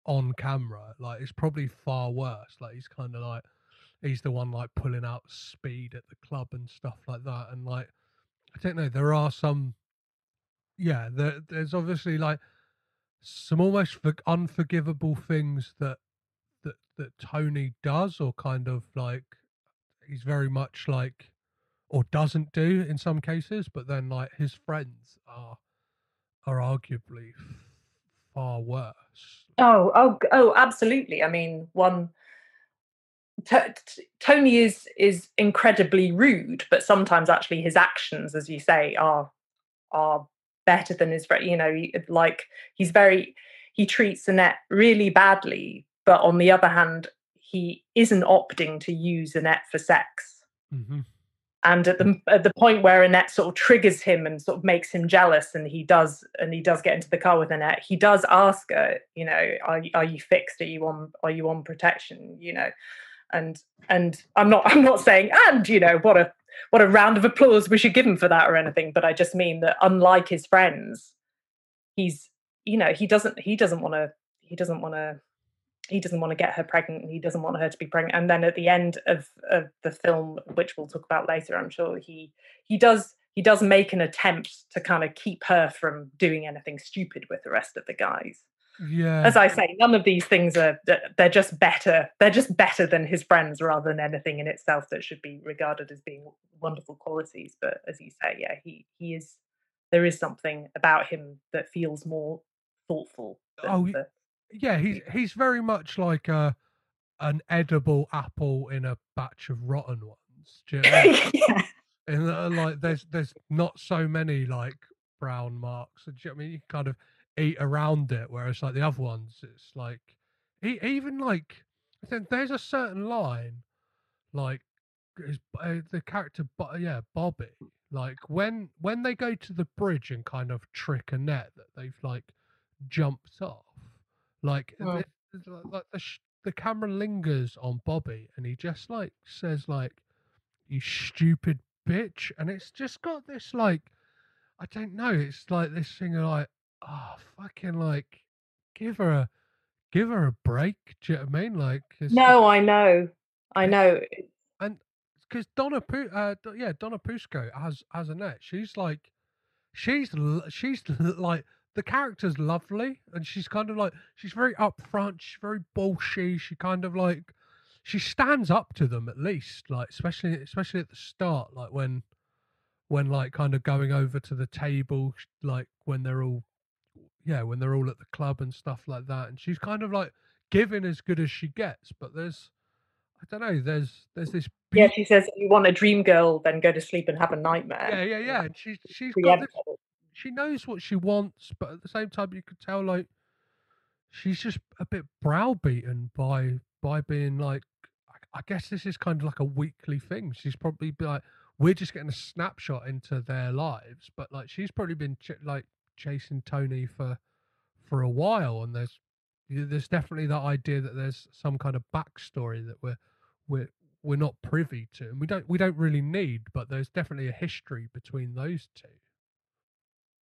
on camera, like it's probably far worse. Like he's kind of like he's the one like pulling out speed at the club and stuff like that. And like I don't know, there are some, yeah, there, there's obviously like some almost for, unforgivable things that that Tony does, or kind of like he's very much like or doesn't do in some cases, but then like his friends are are arguably far worse. Oh, oh, oh, absolutely. I mean, one T- T- Tony is is incredibly rude, but sometimes actually his actions, as you say, are are better than his friend. You know, like he's very he treats Annette really badly, but on the other hand, he isn't opting to use Annette for sex. hmm And at the at the point where Annette sort of triggers him and sort of makes him jealous, and he does and he does get into the car with Annette, he does ask her, you know, are are you fixed? Are you on are you on protection? You know, and and I'm not I'm not saying and you know what a what a round of applause we should give him for that or anything, but I just mean that unlike his friends, he's you know he doesn't he doesn't want to he doesn't want to he doesn't want to get her pregnant and he doesn't want her to be pregnant and then at the end of, of the film which we'll talk about later i'm sure he he does he does make an attempt to kind of keep her from doing anything stupid with the rest of the guys Yeah. as i say none of these things are they're just better they're just better than his friends rather than anything in itself that should be regarded as being wonderful qualities but as you say yeah he he is there is something about him that feels more thoughtful than Oh, the- yeah, he's he's very much like a an edible apple in a batch of rotten ones. Do you know what I mean? yeah and uh, like there's there's not so many like brown marks. Do you know what I mean? You can kind of eat around it, whereas like the other ones, it's like e- even like there's a certain line like is uh, the character, Bo- yeah, Bobby. Like when when they go to the bridge and kind of trick Annette that they've like jumped off, like it- it's like the sh- the camera lingers on Bobby and he just like says like you stupid bitch and it's just got this like I don't know it's like this thing of like oh fucking like give her a give her a break do you know what I mean? Like no i know i know and because Donna Pu- uh yeah Donna Pescow as as Annette she's like she's she's like the character's lovely and she's kind of like she's very upfront she's very bullshy she kind of like she stands up to them at least like especially especially at the start like when when like kind of going over to the table like when they're all yeah, when they're all at the club and stuff like that, and she's kind of like giving as good as she gets, but there's I don't know, there's there's this Yeah, she says, if you want a dream girl, then go to sleep and have a nightmare. yeah, yeah, yeah, and she's she's got this, she knows what she wants, but at the same time, you could tell like she's just a bit browbeaten by by being like, I, I guess this is kind of like a weekly thing. She's probably like, we're just getting a snapshot into their lives, but like she's probably been ch- like chasing Tony for for a while, and there's there's definitely that idea that there's some kind of backstory that we're we're we're not privy to, and we don't we don't really need, but there's definitely a history between those two.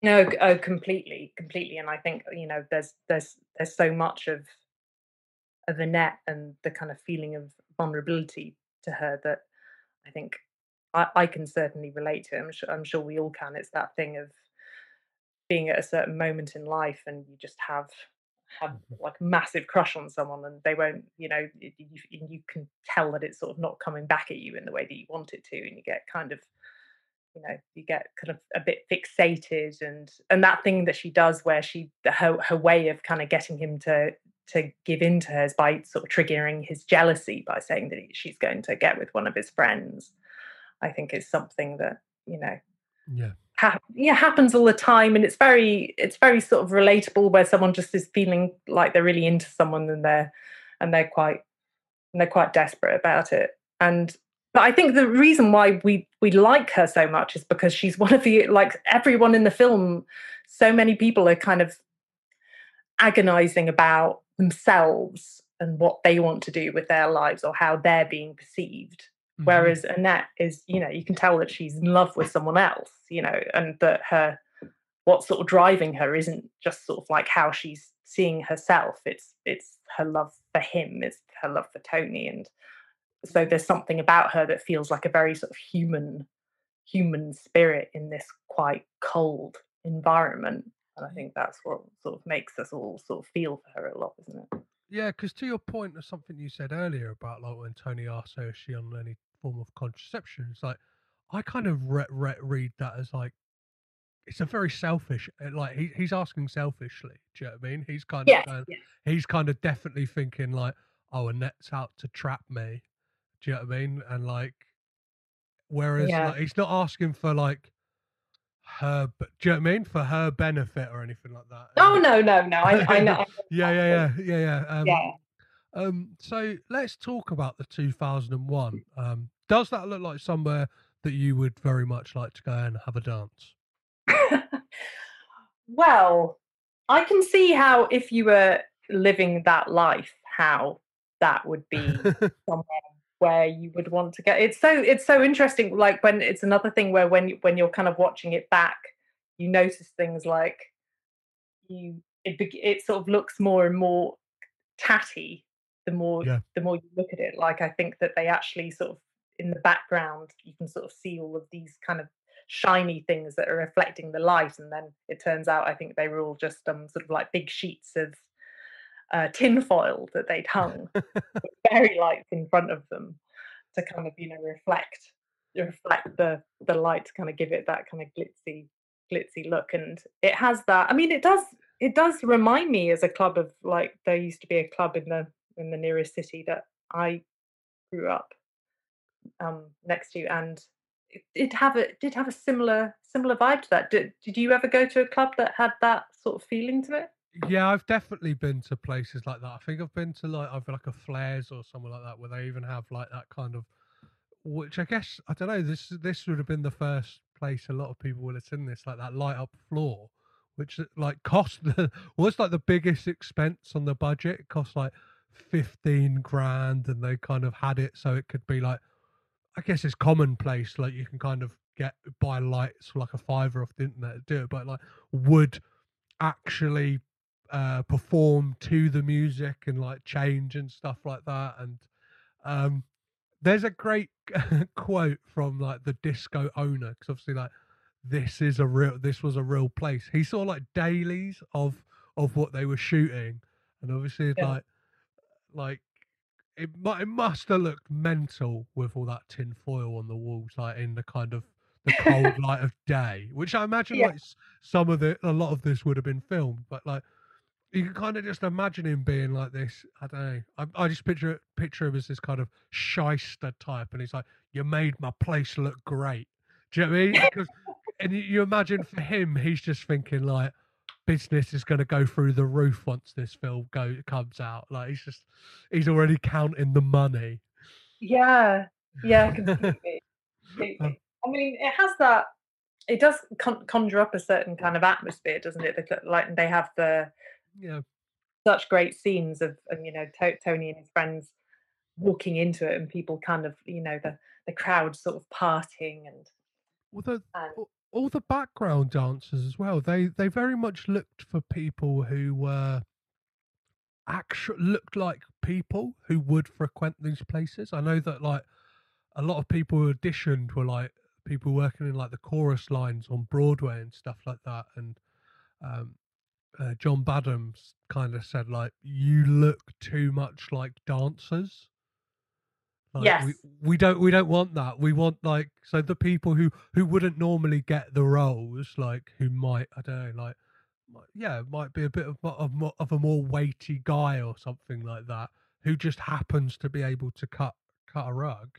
No, oh, completely, completely. And I think you know, there's there's there's so much of of Annette and the kind of feeling of vulnerability to her that I think I, I can certainly relate to. I'm sure I'm sure we all can. It's that thing of being at a certain moment in life and you just have have mm-hmm. like a massive crush on someone and they won't, you know, you, you can tell that it's sort of not coming back at you in the way that you want it to, and you get kind of you know you get kind of a bit fixated and and that thing that she does where she her her way of kind of getting him to to give in to her is by sort of triggering his jealousy by saying that he- she's going to get with one of his friends i think is something that you know Yeah. ha- yeah happens all the time and it's very it's very sort of relatable where someone just is feeling like they're really into someone and they're and they're quite and they're quite desperate about it and but i think the reason why we we like her so much is because she's one of the like everyone in the film so many people are kind of agonizing about themselves and what they want to do with their lives or how they're being perceived Mhm. whereas annette is you know you can tell that she's in love with someone else you know and that her what's sort of driving her isn't just sort of like how she's seeing herself it's it's her love for him it's her love for tony and so there's something about her that feels like a very sort of human human spirit in this quite cold environment and i think that's what sort of makes us all sort of feel for her a lot isn't it Yeah, because to your point of something you said earlier about like when Tony asked her is she on any form of contraception, it's like I kind of re- re- read that as like it's a very selfish, uh, like he, he's asking selfishly. Do you know what I mean? He's kind yes, of going, yes. he's kind of definitely thinking like, oh, Annette's out to trap me. Do you know what I mean? And like, whereas Yeah. like, he's not asking for like her, but do you know what I mean? For her benefit or anything like that. oh no no no i, I know yeah, yeah, yeah, yeah, yeah. Um, yeah um, so let's talk about the 2001. Um, does that look like somewhere that you would very much like to go and have a dance? well, I can see how if you were living that life, how that would be somewhere where you would want to get It's so it's so interesting. Like when it's another thing where when you- when you're kind of watching it back, you notice things like you it it sort of looks more and more tatty the more Yeah. the more you look at it. Like I think that they actually sort of in the background you can sort of see all of these kind of shiny things that are reflecting the light and then it turns out i think they were all just um sort of like big sheets of uh, tin foil that they'd hung with fairy lights in front of them to kind of you know reflect reflect the the light to kind of give it that kind of glitzy glitzy look. And it has that i mean it does it does remind me as a club of like there used to be a club in the in the nearest city that i grew up um next to and it did have a did have a similar similar vibe to that. Did, did you ever go to a club that had that sort of feeling to it Yeah, I've definitely been to places like that. I think I've been to like I've like a Flares or somewhere like that where they even have like that kind of, which I guess I don't know. This this would have been the first place a lot of people have seen this like that light up floor, which uh, like cost the was like the biggest expense on the budget. It cost like fifteen grand, and they kind of had it so it could be like, I guess it's commonplace. Like you can kind of get buy lights for like a fiver off the internet do it, but like would actually uh perform to the music and like change and stuff like that and um there's a great quote from like the disco owner because obviously like this is a real this was a real place he saw like dailies of of what they were shooting and obviously it's Yeah. like like it, it must have looked mental with all that tin foil on the walls like in the kind of the cold light of day, which I imagine Yeah. like some of the a lot of this would have been filmed, but like you can kind of just imagine him being like this. I don't know. I, I just picture picture him as this kind of shyster type, and he's like, "You made my place look great." Do you know what I mean? Because and you, imagine for him, he's just thinking like, business is going to go through the roof once this film go comes out. Like he's just he's already counting the money. Yeah, yeah, completely. completely. Um, I mean, it has that. It does con- conjure up a certain kind of atmosphere, doesn't it? The, like they have the Yeah. such great scenes of, um, you know, to- Tony and his friends walking into it, and people kind of, you know, the the crowd sort of parting and Well, the, and all- all the background dancers as well. They they very much looked for people who were actually looked like people who would frequent these places. I know that like a lot of people who auditioned were like people working in like the chorus lines on Broadway and stuff like that. And um, uh, John Badhams kind of said like, "You look too much like dancers." Like, we, Yes. we don't we don't want that. We want like so the people who who wouldn't normally get the roles, like who might I don't know, like might- yeah, might be a bit of of, of a more weighty guy or something like that, who just happens to be able to cut cut a rug.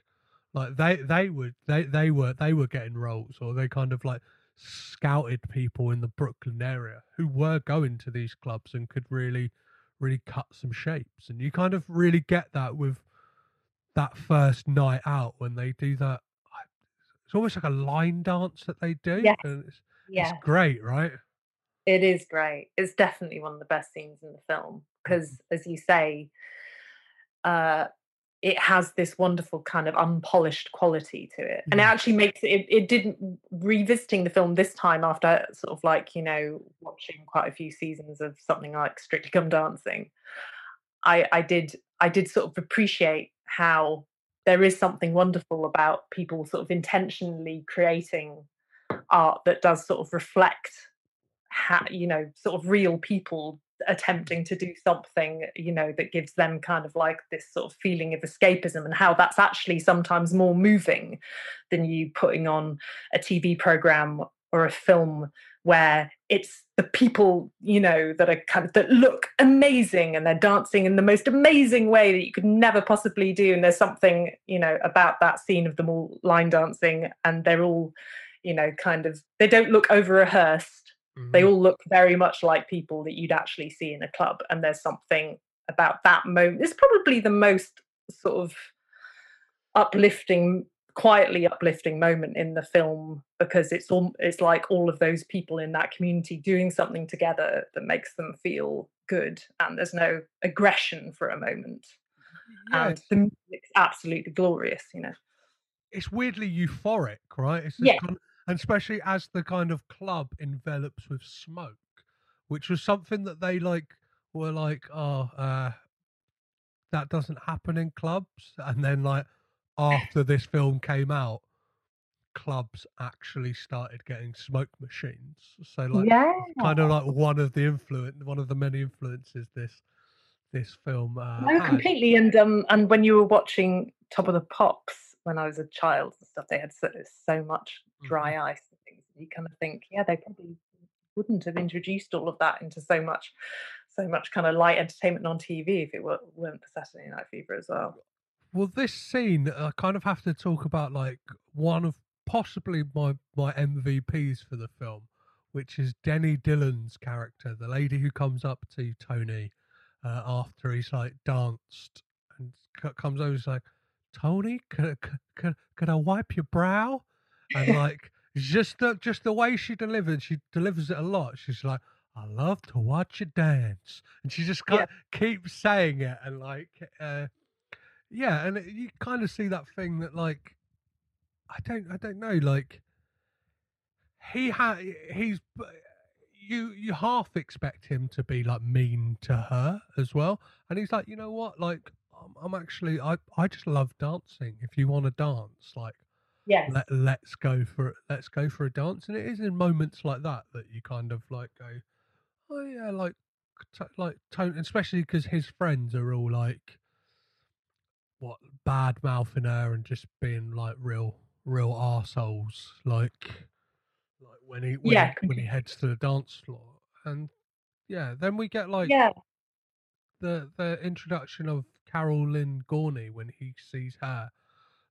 Like they they would they they were they were getting roles, or they kind of like scouted people in the Brooklyn area who were going to these clubs and could really really cut some shapes, and you kind of really get that with that first night out when they do that. It's almost like a line dance that they do. Yes. and it's, yeah, it's great, right? it is great. It's definitely one of the best scenes in the film because, as you say, uh, it has this wonderful kind of unpolished quality to it, and it mm-hmm. actually makes it. It didn't revisiting the film this time after sort of like you know watching quite a few seasons of something like Strictly Come Dancing. I I did I did sort of appreciate how there is something wonderful about people sort of intentionally creating art that does sort of reflect ha- you know sort of real people attempting to do something you know that gives them kind of like this sort of feeling of escapism and how that's actually sometimes more moving than you putting on a TV program or a film where it's the people you know that are kind of that look amazing and they're dancing in the most amazing way that you could never possibly do. And there's something you know about that scene of them all line dancing and they're all you know kind of they don't look over rehearsed they Mhm. all look very much like people that you'd actually see in a club and there's something about that moment it's probably the most sort of uplifting quietly uplifting moment in the film because it's all it's like all of those people in that community doing something together that makes them feel good and there's no aggression for a moment Yeah, and the music's absolutely glorious you know it's weirdly euphoric, right? It's Yeah. kind and especially as the kind of club envelops with smoke, which was something that they like were like, oh, uh, that doesn't happen in clubs. And then like after this film came out, clubs actually started getting smoke machines. So like yeah kind of like one of the influence, one of the many influences this this film uh, No, had. completely. And um, and when you were watching Top of the Pops when I was a child and stuff, they had so, so much Mm-hmm. dry ice and things. You kind of think, yeah, they probably wouldn't have introduced all of that into so much, so much kind of light entertainment on TV if it were, weren't for Saturday Night Fever as well. Well, this scene, I kind of have to talk about like one of possibly my my MVPs for the film, which is Denny Dillon's character, the lady who comes up to Tony uh, after he's like danced and c- comes over, he's like, Tony, can, can, can I wipe your brow? And like just the just the way she delivers, she delivers it a lot. She's like, I love to watch you dance, and she just Yeah. kind keeps saying it, and like. Uh, yeah, and it, you kind of see that thing that like I don't I don't know like he had he's you you half expect him to be like mean to her as well, and he's like you know what like I'm, I'm actually I I just love dancing. If you want to dance, like yeah, let let's go for let's go for a dance, and it is in moments like that that you kind of like go, oh yeah, like t- like tone, especially because his friends are all like what bad mouthing her and just being like real real arseholes, like like when he when, Yeah, he, when he heads to the dance floor, and yeah, then we get like Yeah. the the introduction of Carol Lynn Gorney when he sees her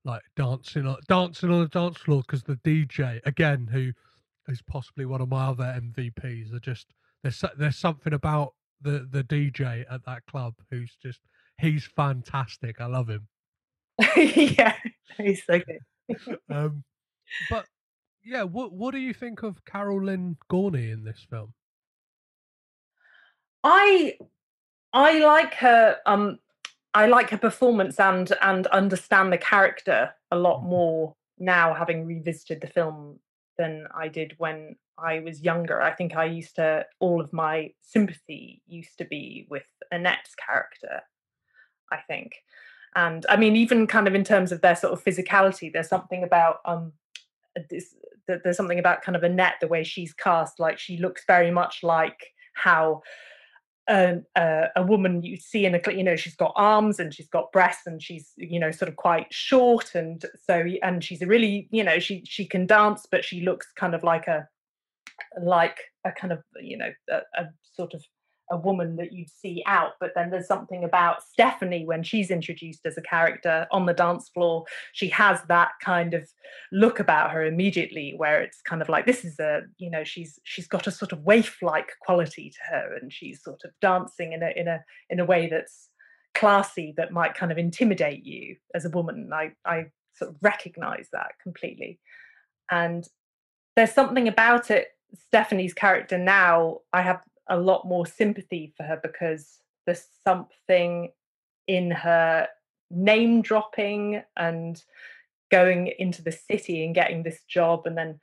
like dancing on dancing on the dance floor because the DJ again who is possibly one of my other MVPs are just there's there's something about the the DJ at that club who's just he's fantastic. I love him. yeah, he's so good. Um, but yeah, what what do you think of Carol Lynn Gorney in this film? I I like her um I like her performance and and understand the character a lot more now having revisited the film than I did when I was younger. I think I used to all of my sympathy used to be with Annette's character, I think. And I mean even kind of in terms of their sort of physicality, there's something about um this there's something about kind of Annette, the way she's cast, like she looks very much like how um, uh, a woman you see in a you know she's got arms and she's got breasts and she's you know sort of quite short and so and she's a really you know she she can dance but she looks kind of like a like a kind of you know a, a sort of a woman that you'd see out but then there's something about stephanie when she's introduced as a character on the dance floor she has that kind of look about her immediately where it's kind of like this is a you know she's she's got a sort of waif like quality to her and she's sort of dancing in a in a in a way that's classy that might kind of intimidate you as a woman. I i sort of recognize that completely. And there's something about it stephanie's character now i have a lot more sympathy for her because there's something in her name dropping and going into the city and getting this job and then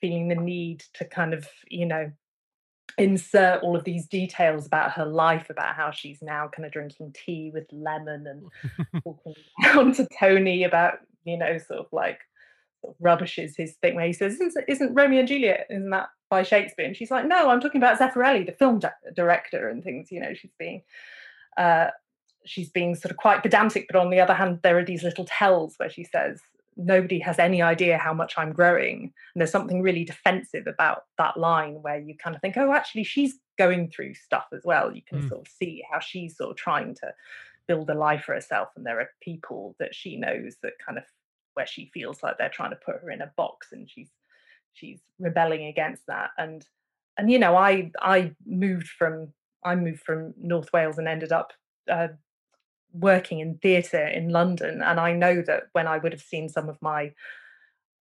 feeling the need to kind of you know insert all of these details about her life about how she's now kind of drinking tea with lemon and talking down to tony about you know sort of like rubbishes his thing where he says isn't, isn't romeo and juliet isn't that by shakespeare? And she's like no i'm talking about zeffirelli the film di- director and things you know she's being uh she's being sort of quite pedantic but on the other hand there are these little tells where she says nobody has any idea how much i'm growing. And there's something really defensive about that line where you kind of think oh actually she's going through stuff as well. You can Mm. sort of see how she's sort of trying to build a life for herself and there are people that she knows that kind of where she feels like they're trying to put her in a box and she's she's rebelling against that. And and you know i i moved from i moved from north wales and ended up uh, working in theatre in london. And i know that when i would have seen some of my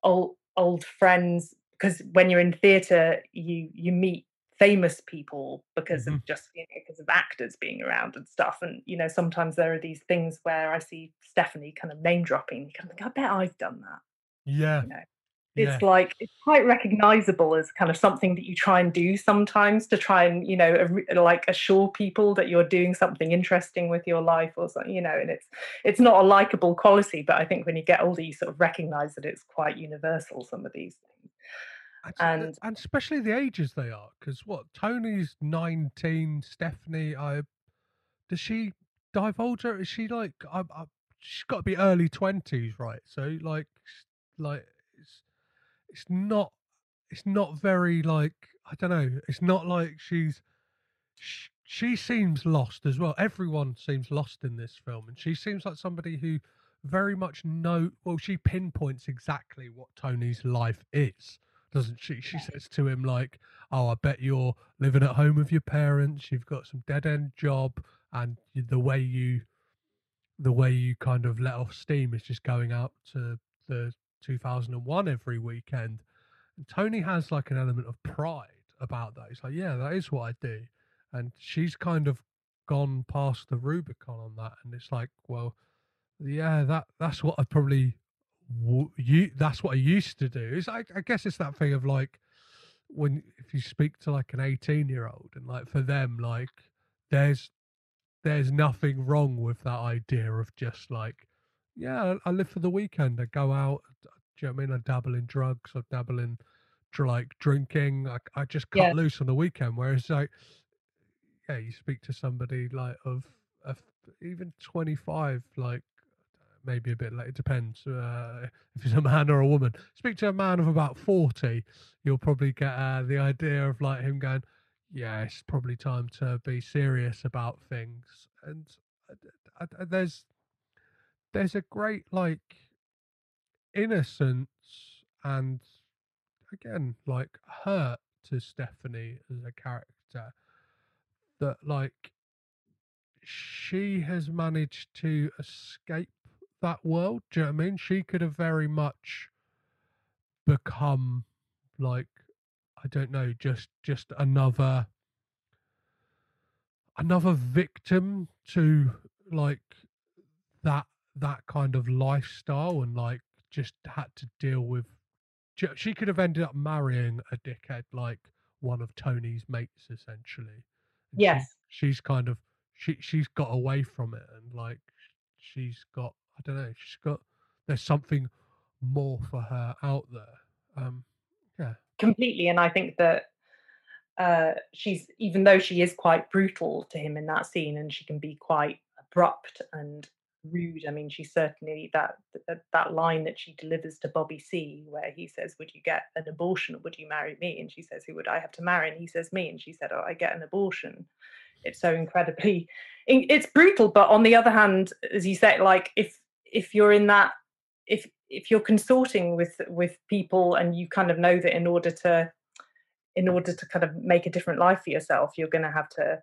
old old friends because when you're in theatre you you meet famous people because of mm-hmm. just you know because of actors being around and stuff and you know sometimes there are these things where i see stephanie kind of name dropping you kind of think i bet i've done that Yeah, you know? Yeah. it's like it's quite recognizable as kind of something that you try and do sometimes to try and you know like assure people that you're doing something interesting with your life or something you know and it's it's not a likable quality but i think when you get older you sort of recognize that it's quite universal some of these things and and especially the ages they are because what tony's 19 stephanie i does she divulge her is she like I, I, she's got to be early 20s right? So like like it's it's not it's not very like i don't know it's not like she's sh- she seems lost as well. Everyone seems lost in this film and she seems like somebody who very much know well she pinpoints exactly what tony's life is doesn't she? She says to him like oh i bet you're living at home with your parents. You've got some dead end job and the way you the way you kind of let off steam is just going out to the 2001 every weekend. And tony has like an element of pride about that. He's like yeah that is what i do. And she's kind of gone past the rubicon on that and it's like well yeah that that's what i probably you that's what i used to do. Is I, I guess it's that thing of like when if you speak to like an 18 year old and like for them like there's there's nothing wrong with that idea of just like yeah i I live for the weekend. I go out do you know what i mean? I dabble in drugs i dabble in like drinking. I, I just cut Yeah. loose on the weekend. Whereas like yeah you speak to somebody like of, of even 25 like maybe a bit late. It depends uh, if he's a man or a woman. Speak to a man of about forty, you'll probably get uh, the idea of like him going, "Yeah, it's probably time to be serious about things." And uh, uh, there's there's a great like innocence and again like hurt to Stephanie as a character that like she has managed to escape that world. Do you know what I mean? She could have very much become like I don't know, just just another another victim to like that that kind of lifestyle and like just had to deal with she could have ended up marrying a dickhead like one of Tony's mates essentially. And yes. She, she's kind of she she's got away from it and like she's got I don't know, she's got there's something more for her out there. Um yeah. Completely and I think that uh she's even though she is quite brutal to him in that scene and she can be quite abrupt and rude. I mean, she certainly that, that that line that she delivers to Bobby C, where he says, "Would you get an abortion or would you marry me?" And she says, "Who would I have to marry?" And he says, "Me." And she said, "Oh, I get an abortion." It's so incredibly, it's brutal. But on the other hand, as you say, like if if you're in that, if if you're consorting with with people and you kind of know that in order to in order to kind of make a different life for yourself, you're going to have to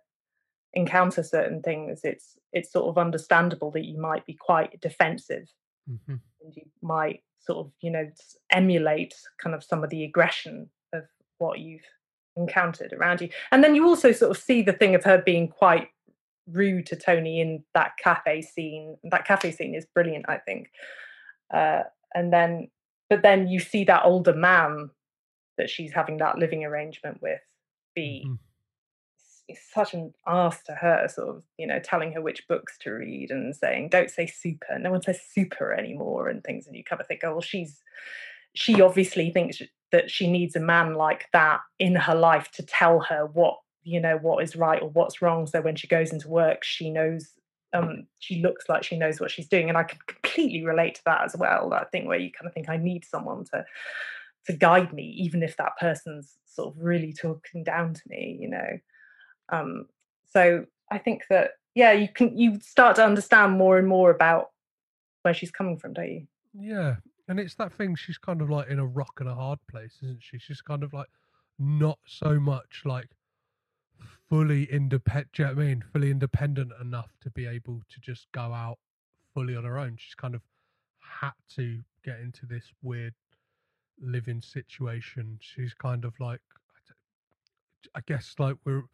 encounter certain things, it's it's sort of understandable that you might be quite defensive, mm-hmm. and you might sort of you know emulate kind of some of the aggression of what you've encountered around you, and then you also sort of see the thing of her being quite rude to Tony in that cafe scene. That cafe scene is brilliant, I think. Uh, and then, but then you see that older man that she's having that living arrangement with be mm-hmm such an ass to her, sort of, you know, telling her which books to read and saying, don't say super. No one says super anymore and things. And you kind of think, oh, well, she's, she obviously thinks that she needs a man like that in her life to tell her what, you know, what is right or what's wrong. So when she goes into work, she knows, um, she looks like she knows what she's doing. And I can completely relate to that as well. That thing where you kind of think, I need someone to, to guide me, even if that person's sort of really talking down to me, you know. Um, so I think that yeah, you can you start to understand more and more about where she's coming from, don't you? Yeah, and it's that thing. She's kind of like in a rock and a hard place, isn't she? She's kind of like not so much like fully independent. You know I mean? Fully independent enough to be able to just go out fully on her own. She's kind of had to get into this weird living situation. She's kind of like, I guess, like we're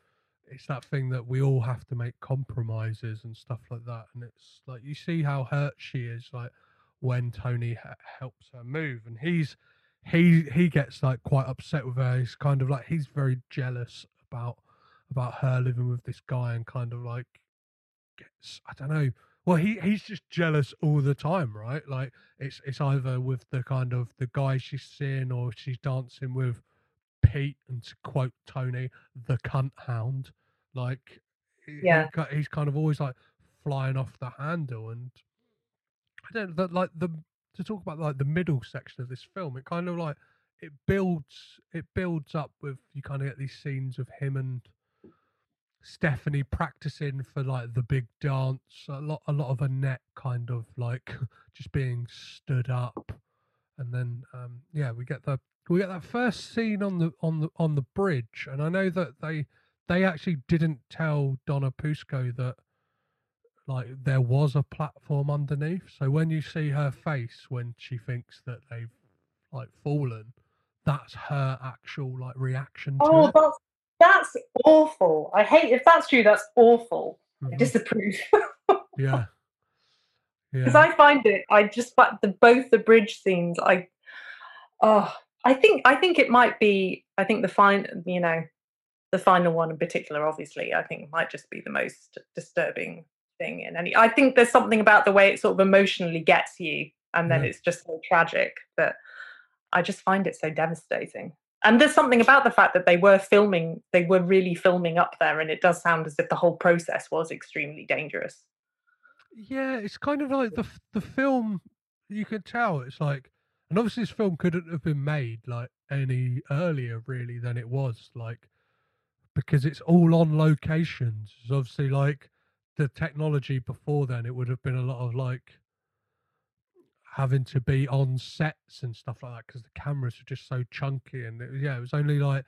it's that thing that we all have to make compromises and stuff like that and it's like you see how hurt she is like when tony ha- helps her move and he's he he gets like quite upset with her he's kind of like he's very jealous about about her living with this guy and kind of like gets i don't know well he he's just jealous all the time right like it's it's either with the kind of the guy she's seeing or she's dancing with Pete, and to quote Tony, the cunt hound. Like, yeah, he, he's kind of always like flying off the handle, and I don't that like the to talk about like the middle section of this film. It kind of like it builds it builds up with you kind of get these scenes of him and Stephanie practicing for like the big dance. A lot a lot of Annette kind of like just being stood up, and then um yeah we get the we get that first scene on the on the on the bridge, and I know that they they actually didn't tell Donna Pescow that like there was a platform underneath. So when you see her face when she thinks that they've like fallen, that's her actual like reaction. oh, that's that's awful. I hate if that's true. That's awful. Mm-hmm. I disapprove. yeah. Because yeah. I find it, I just but the both the bridge scenes, I oh I think I think it might be. I think the fine, you know, the final one in particular, obviously, I think might just be the most disturbing thing in any. I think there's something about the way it sort of emotionally gets you, and then it's just so tragic that I just find it so devastating. And there's something about the fact that they were filming, they were really filming up there, and it does sound as if the whole process was extremely dangerous. Yeah, it's kind of like the the film. You can tell it's like, and obviously this film couldn't have been made like any earlier really than it was like, because it's all on locations. It's obviously like the technology before then, it would have been a lot of like having to be on sets and stuff like that because the cameras were just so chunky and it, yeah, it was only like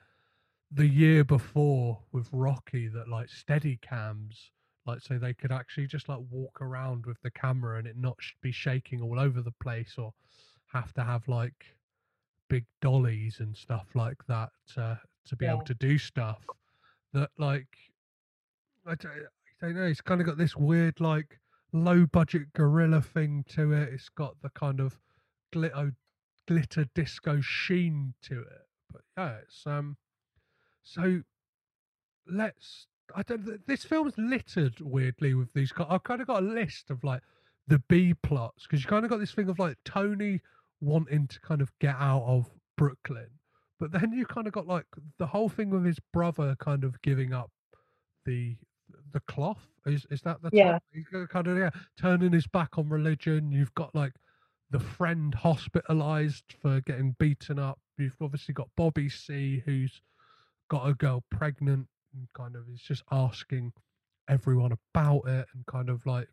the year before with Rocky that like Steadicams like so they could actually just like walk around with the camera and it not sh- be shaking all over the place or have to have like big dollies and stuff like that uh, to be Yeah. able to do stuff that like I don't, I don't know it's kind of got this weird like low budget guerrilla thing to it. It's got the kind of glitter glitter disco sheen to it. But yeah it's um so let's I don't this film's littered weirdly with these I've kind of got a list of like the B plots because you kind of got this thing of like Tony wanting to kind of get out of Brooklyn but then you kind of got like the whole thing with his brother kind of giving up the the cloth is is that the Yeah. Kind of yeah turning his back on religion you've got like the friend hospitalized for getting beaten up you've obviously got Bobby C who's got a girl pregnant and kind of is just asking everyone about it and kind of like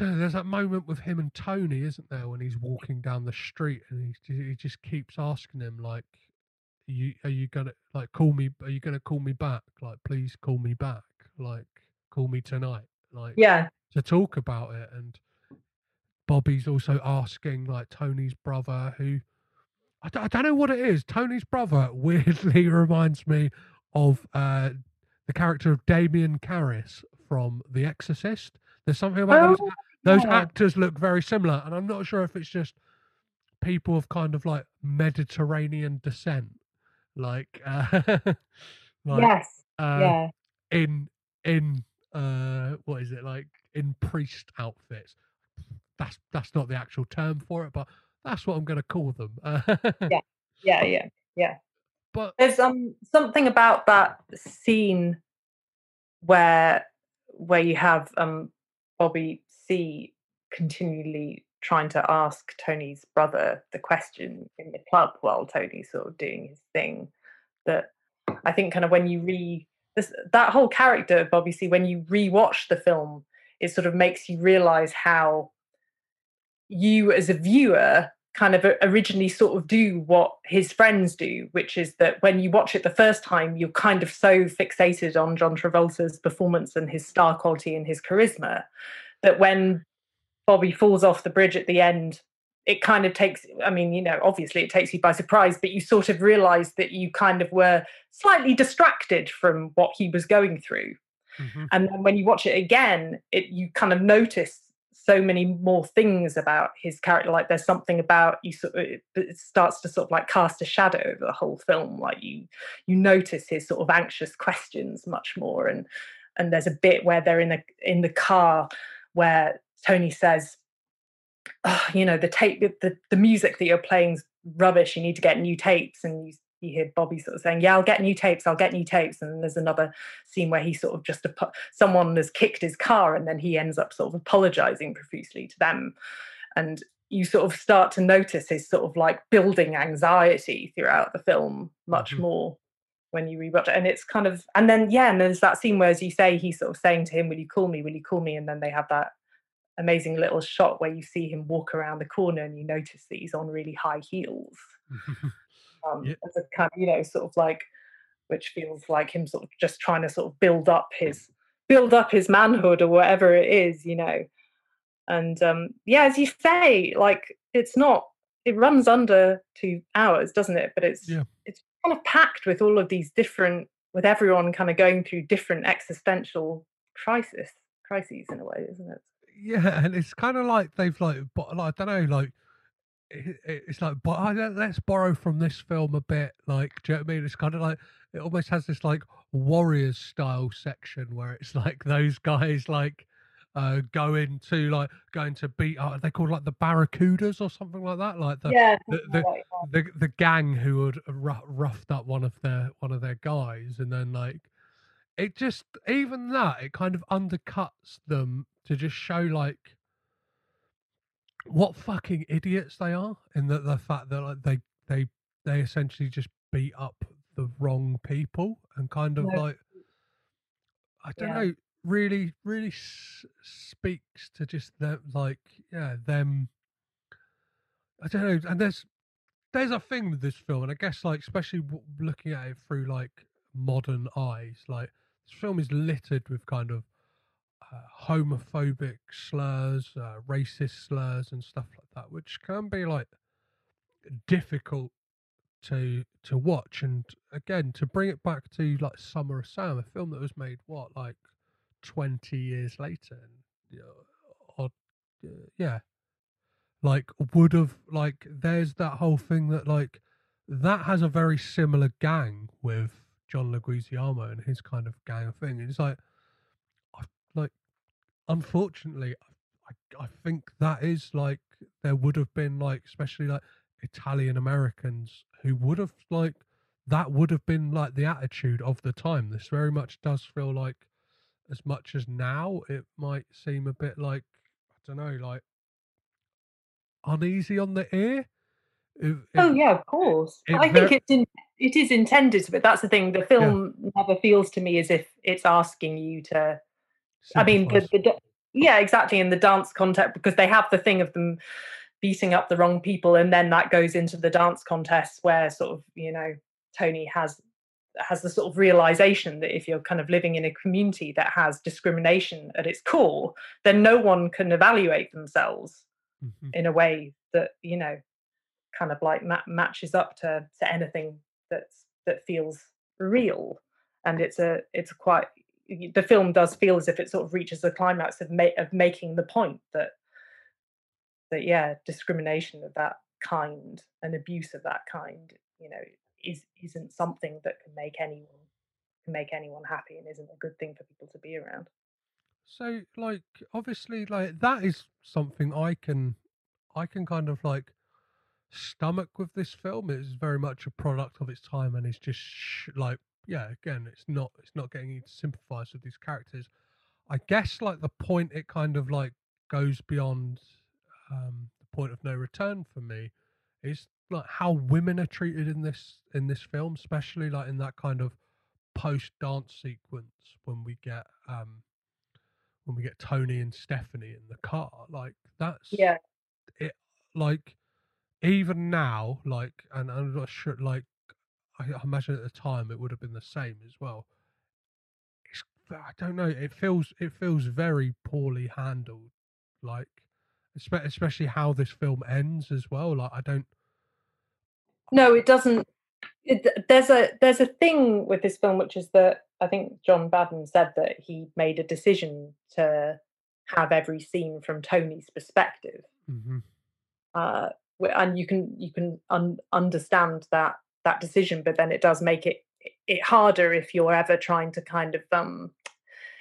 know, there's that moment with him and Tony, isn't there, when he's walking down the street and he he just keeps asking him like, "Are you are you gonna like call me? Are you gonna call me back? Like, please call me back. Like, call me tonight. Like, Yeah. to talk about it." And Bobby's also asking like Tony's brother, who I don't, know what it is. Tony's brother weirdly reminds me of uh, the character of Damien Karras from The Exorcist. There's something about those, Oh, those yeah. actors look very similar, and I'm not sure if it's just people of kind of like Mediterranean descent, like, uh, like yes. uh, yeah. in in uh, what is it like in priest outfits? That's that's not the actual term for it, but that's what I'm going to call them. Yeah. Yeah. Yeah. Yeah. But There's um something about that scene where where you have um Bobby C continually trying to ask Tony's brother the question in the club while Tony's sort of doing his thing. That I think kind of when you re this that whole character of Bobby C when you rewatch the film, it sort of makes you realize how you as a viewer kind of originally sort of do what his friends do, which is that when you watch it the first time, you're kind of so fixated on John Travolta's performance and his star quality and his charisma that when Bobby falls off the bridge at the end, it kind of takes, I mean, you know, obviously it takes you by surprise, but you sort of realize that you kind of were slightly distracted from what he was going through. Mhm. And then when you watch it again, it you kind of notice so many more things about his character. Like there's something about you sort of, it it starts to sort of like cast a shadow over the whole film. Like you you notice his sort of anxious questions much more. And and there's a bit where they're in the in the car where Tony says, oh, you know, the tape the, the music that you're playing's rubbish. You need to get new tapes. And you you hear Bobby sort of saying, "Yeah, I'll get new tapes. I'll get new tapes." And there's another scene where he sort of just apo- someone has kicked his car, and then he ends up sort of apologizing profusely to them, and you sort of start to notice his sort of like building anxiety throughout the film much Mhm. more when you rewatch it. And it's kind of, and then yeah, and there's that scene where, as you say, he's sort of saying to him, "Will you call me? Will you call me?" And then they have that amazing little shot where you see him walk around the corner, and you notice that he's on really high heels um, Yeah. as a kind of, you know, sort of like, which feels like him sort of just trying to sort of build up his build up his manhood or whatever it is, you know. And um, yeah, as you say, like it's not it runs under two hours, doesn't it? But it's Yeah. it's kind of packed with all of these different with everyone kind of going through different existential crisis crises in a way, isn't it? Yeah, and it's kind of like they've like, but like, I don't know, like it, it- it's like, but I let's borrow from this film a bit. Like, do you know what I mean? It's kind of like it almost has this like Warriors style section where it's like those guys like uh going to like going to beat. Uh, they called like the Barracudas or something like that. Like the yeah, the, the, like the the gang who had rou- roughed up one of their one of their guys, and then like it just even that it kind of undercuts them to just show like what fucking idiots they are, and that the fact that like they they they essentially just beat up the wrong people and kind of No. like I don't Yeah. know, really really s- speaks to just them like yeah them. I don't know, and there's there's a thing with this film, and I guess like especially w- looking at it through like modern eyes, like this film is littered with kind of uh, homophobic slurs, uh, racist slurs, and stuff like that, which can be like difficult to to watch. And again, to bring it back to like Summer of Sam, a film that was made what like twenty years later, and you know, or uh, yeah, like would have like there's that whole thing that like that has a very similar gang with John Leguizamo and his kind of gang thing. It's like, I, like, unfortunately, I, I think that is like there would have been like, especially like Italian Americans who would have like that would have been like the attitude of the time. This very much does feel like, as much as now, it might seem a bit like I don't know, like uneasy on the ear. If, Oh yeah, of course. it I think it's in, it is intended to, but that's the thing. The film never feels to me as if it's asking you to. I mean, the, the yeah, exactly. In the dance contest, because they have the thing of them beating up the wrong people, and then that goes into the dance contest where sort of you know Tony has has the sort of realization that if you're kind of living in a community that has discrimination at its core, then no one can evaluate themselves Mhm. in a way that you know kind of like ma- matches up to to anything that's that feels real and it's a it's quite the film does feel as if it sort of reaches the climax of ma- of making the point that that yeah discrimination of that kind and abuse of that kind you know is isn't something that can make anyone can make anyone happy and isn't a good thing for people to be around. So, like, obviously, like that is something I can, I can kind of like stomach with this film. It's very much a product of its time, and it's just sh- like, yeah, again, it's not, it's not getting you to sympathise with these characters. I guess like the point it kind of like goes beyond um, the point of no return for me is like how women are treated in this in this film, especially like in that kind of post dance sequence when we get um when we get Tony and Stephanie in the car. Like that's yeah it like even now, like and I'm not sure like I imagine at the time it would have been the same as well. It's I don't know, it feels it feels very poorly handled. Like especially how this film ends as well. Like I don't no it doesn't it, there's a there's a thing with this film which is that i think John Badham said that he made a decision to have every scene from tony's perspective mhm. uh and you can you can un- understand that that decision but then it does make it it harder if you're ever trying to kind of um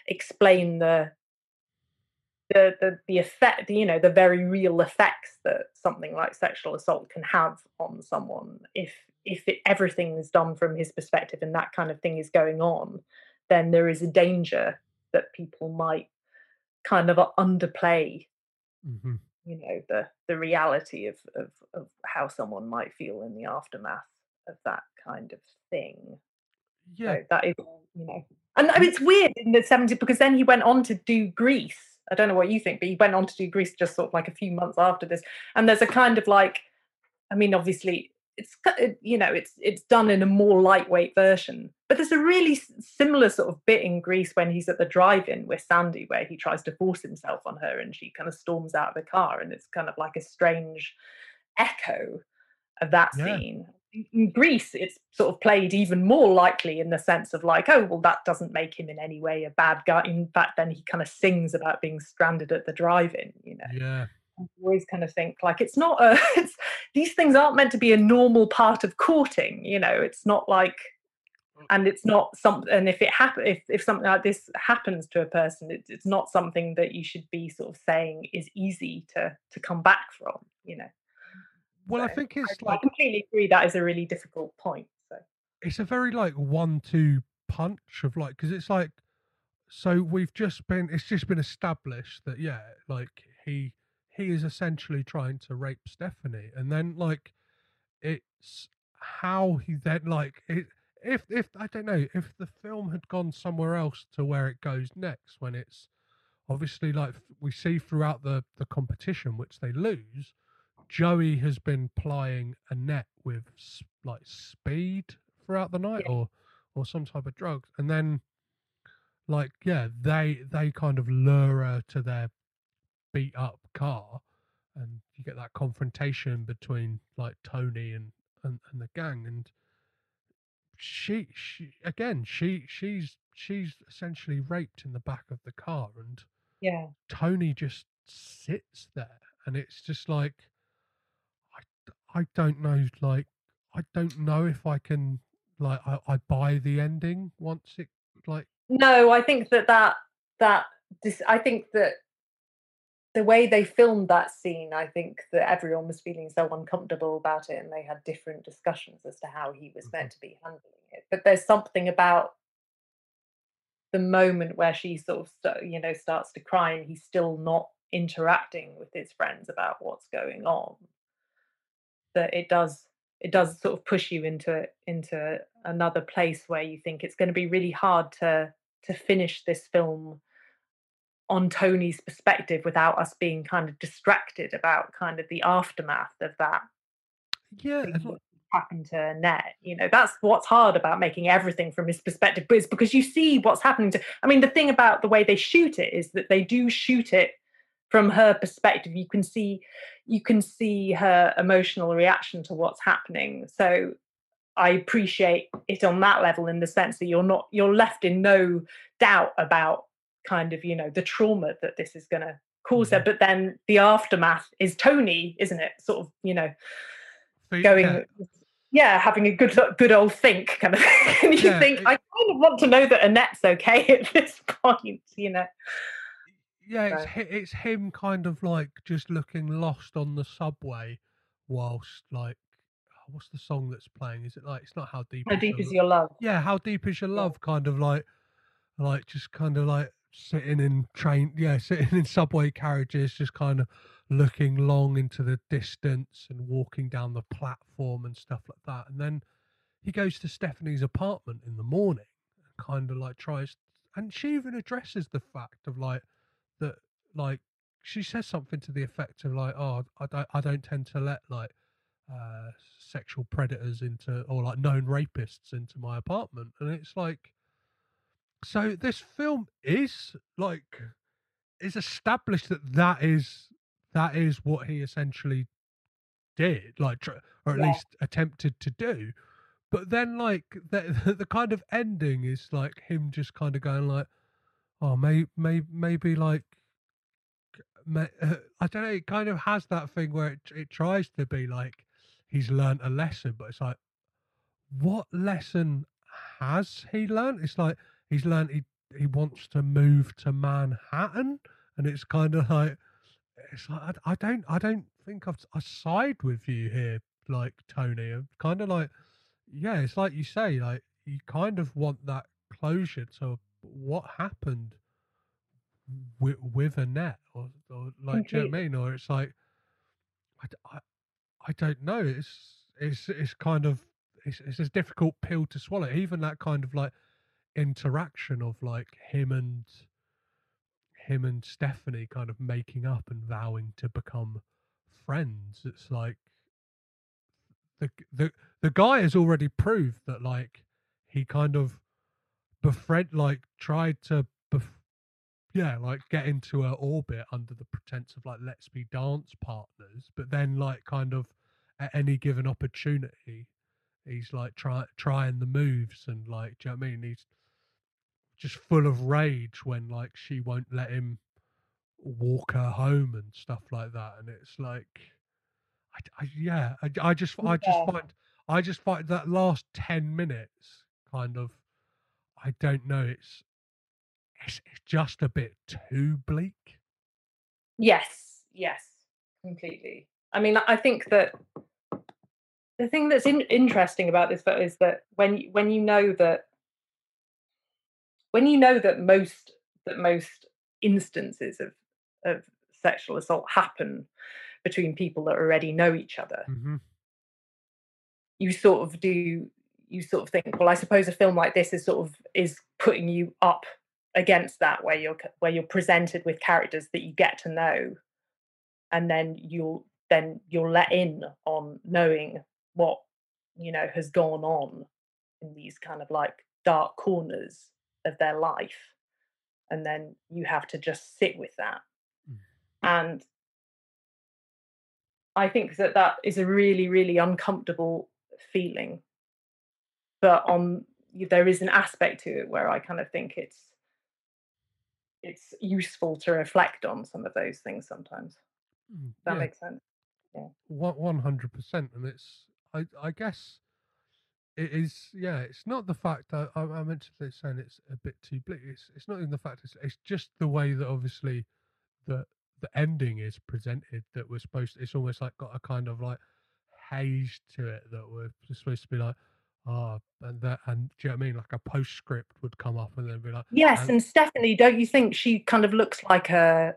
explain the the, the the effect you know the very real effects that something like sexual assault can have on someone if if it, everything is done from his perspective and that kind of thing is going on then there is a danger that people might kind of underplay Mhm. You know the the reality of of, of how someone might feel in the aftermath of that kind of thing. Yeah. So that is you know and I mean, it's weird in the 70s because then he went on to do Grease. I don't know what you think but he went on to do Grease just sort of like a few months after this. And there's a kind of like i mean obviously it's you know it's it's done in a more lightweight version but there's a really similar sort of bit in Grease when he's at the drive-in with sandy where he tries to force himself on her and she kind of storms out of the car and it's kind of like a strange echo of that Yeah. scene in- Grease, it's sort of played even more likely in the sense of like, oh, well, that doesn't make him in any way a bad guy. In fact, then he kind of sings about being stranded at the drive-in. You know, yeah always kind of think like it's not a. It's, these things aren't meant to be a normal part of courting. You know, it's not like, mm. and it's not something. And if it happen, if if something like this happens to a person, it's it's not something that you should be sort of saying is easy to to come back from. You know. well i think it's I, I completely agree. That is a really difficult point. So it's a very like one-two punch of like because it's like so we've just been it's just been established that yeah like he he is essentially trying to rape Stephanie and then like it's how he then like it if if I don't know if the film had gone somewhere else to where it goes next when it's obviously like we see throughout the the competition which they lose Joey has been plying Annette with like speed throughout the night yeah. or or some type of drugs and then like yeah they they kind of lure her to their beat up car and you get that confrontation between like Tony and and, and the gang and she she again she she's she's essentially raped in the back of the car and yeah. Tony just sits there and it's just like I I don't know like I don't know if I can like I, I buy the ending once it like no I think that that that this I think that the way they filmed that scene, I think that everyone was feeling so uncomfortable about it, and they had different discussions as to how he was meant mm-hmm. to be handling it. But there's something about the moment where she sort of, you know, starts to cry, and he's still not interacting with his friends about what's going on. That it does, it does sort of push you into into another place where you think it's going to be really hard to to finish this film on Tony's perspective without us being kind of distracted about kind of the aftermath of that. Yeah. Happened to Annette, you know, that's what's hard about making everything from his perspective, but it's because you see what's happening to. I mean, the thing about the way they shoot it is that they do shoot it from her perspective. You can see, you can see her emotional reaction to what's happening. So I appreciate it on that level in the sense that you're not you're left in no doubt about kind of you know the trauma that this is going to cause mm-hmm. her but then the aftermath is tony isn't it sort of you know going yeah. yeah. having a good good old think kind of thing and you yeah, think it, i kind of want to know that annette's okay at this point you know yeah so. it's it's him kind of like just looking lost on the subway whilst like oh, what's the song that's playing is it like it's not how deep how deep is your love yeah how deep is your love kind of like like just kind of like sitting in train, yeah, sitting in subway carriages, just kind of looking long into the distance and walking down the platform and stuff like that. And then he goes to Stephanie's apartment in the morning and kind of like tries, and she even addresses the fact of like that, like she says something to the effect of like, oh, I don't, I don't tend to let like uh, sexual predators into or like known rapists into my apartment, and it's like so this film is like is established that that is that is what he essentially did, like, or at yeah. least attempted to do. But then, like, the the kind of ending is like him just kind of going like, oh, may, may, maybe like, may, uh, I don't know. It kind of has that thing where it it tries to be like he's learned a lesson, but it's like, what lesson has he learned? It's like he's learned he he wants to move to Manhattan, and it's kind of like it's like I, I don't I don't think I've, I side with you here, like Tony. I'm kind of like yeah, it's like you say, like you kind of want that closure to what happened with with Annette, or, or like do you know what I mean? Or it's like I, I, I don't know. It's it's it's kind of it's, it's a difficult pill to swallow. Even that kind of like interaction of like him and him and Stephanie kind of making up and vowing to become friends. It's like the the the guy has already proved that like he kind of befriend like tried to bef- yeah like get into her orbit under the pretense of like let's be dance partners but then like kind of at any given opportunity he's like try, trying the moves and like do you know what I mean he's just full of rage when like she won't let him walk her home and stuff like that and it's like I, I yeah I, I just i just find i just find that last 10 minutes kind of i don't know it's it's, it's just a bit too bleak. Yes yes completely. I mean i think that the thing that's in, interesting about this is that when when you know that when you know that most that most instances of of sexual assault happen between people that already know each other hmm you sort of do you sort of think well i suppose a film like this is sort of is putting you up against that where you're where you're presented with characters that you get to know and then you'll then you're let in on knowing what you know has gone on in these kind of like dark corners of their life and then you have to just sit with that. Mm. and i think that that is a really really uncomfortable feeling. But on there is an aspect to it where i kind of think it's it's useful to reflect on some of those things sometimes. Mm, Does that yeah. makes sense? Yeah. Hundred percent, and it's I I guess it is yeah. It's not the fact that I, I mentioned it saying it's a bit too bleak. It's it's not even the fact. It's it's just the way that obviously the the ending is presented. That we're supposed. it's almost like got a kind of like haze to it that we're supposed to be like ah and that and do you know what I mean? Like a postscript would come up and then be like yes and- and stephanie don't you think she kind of looks like a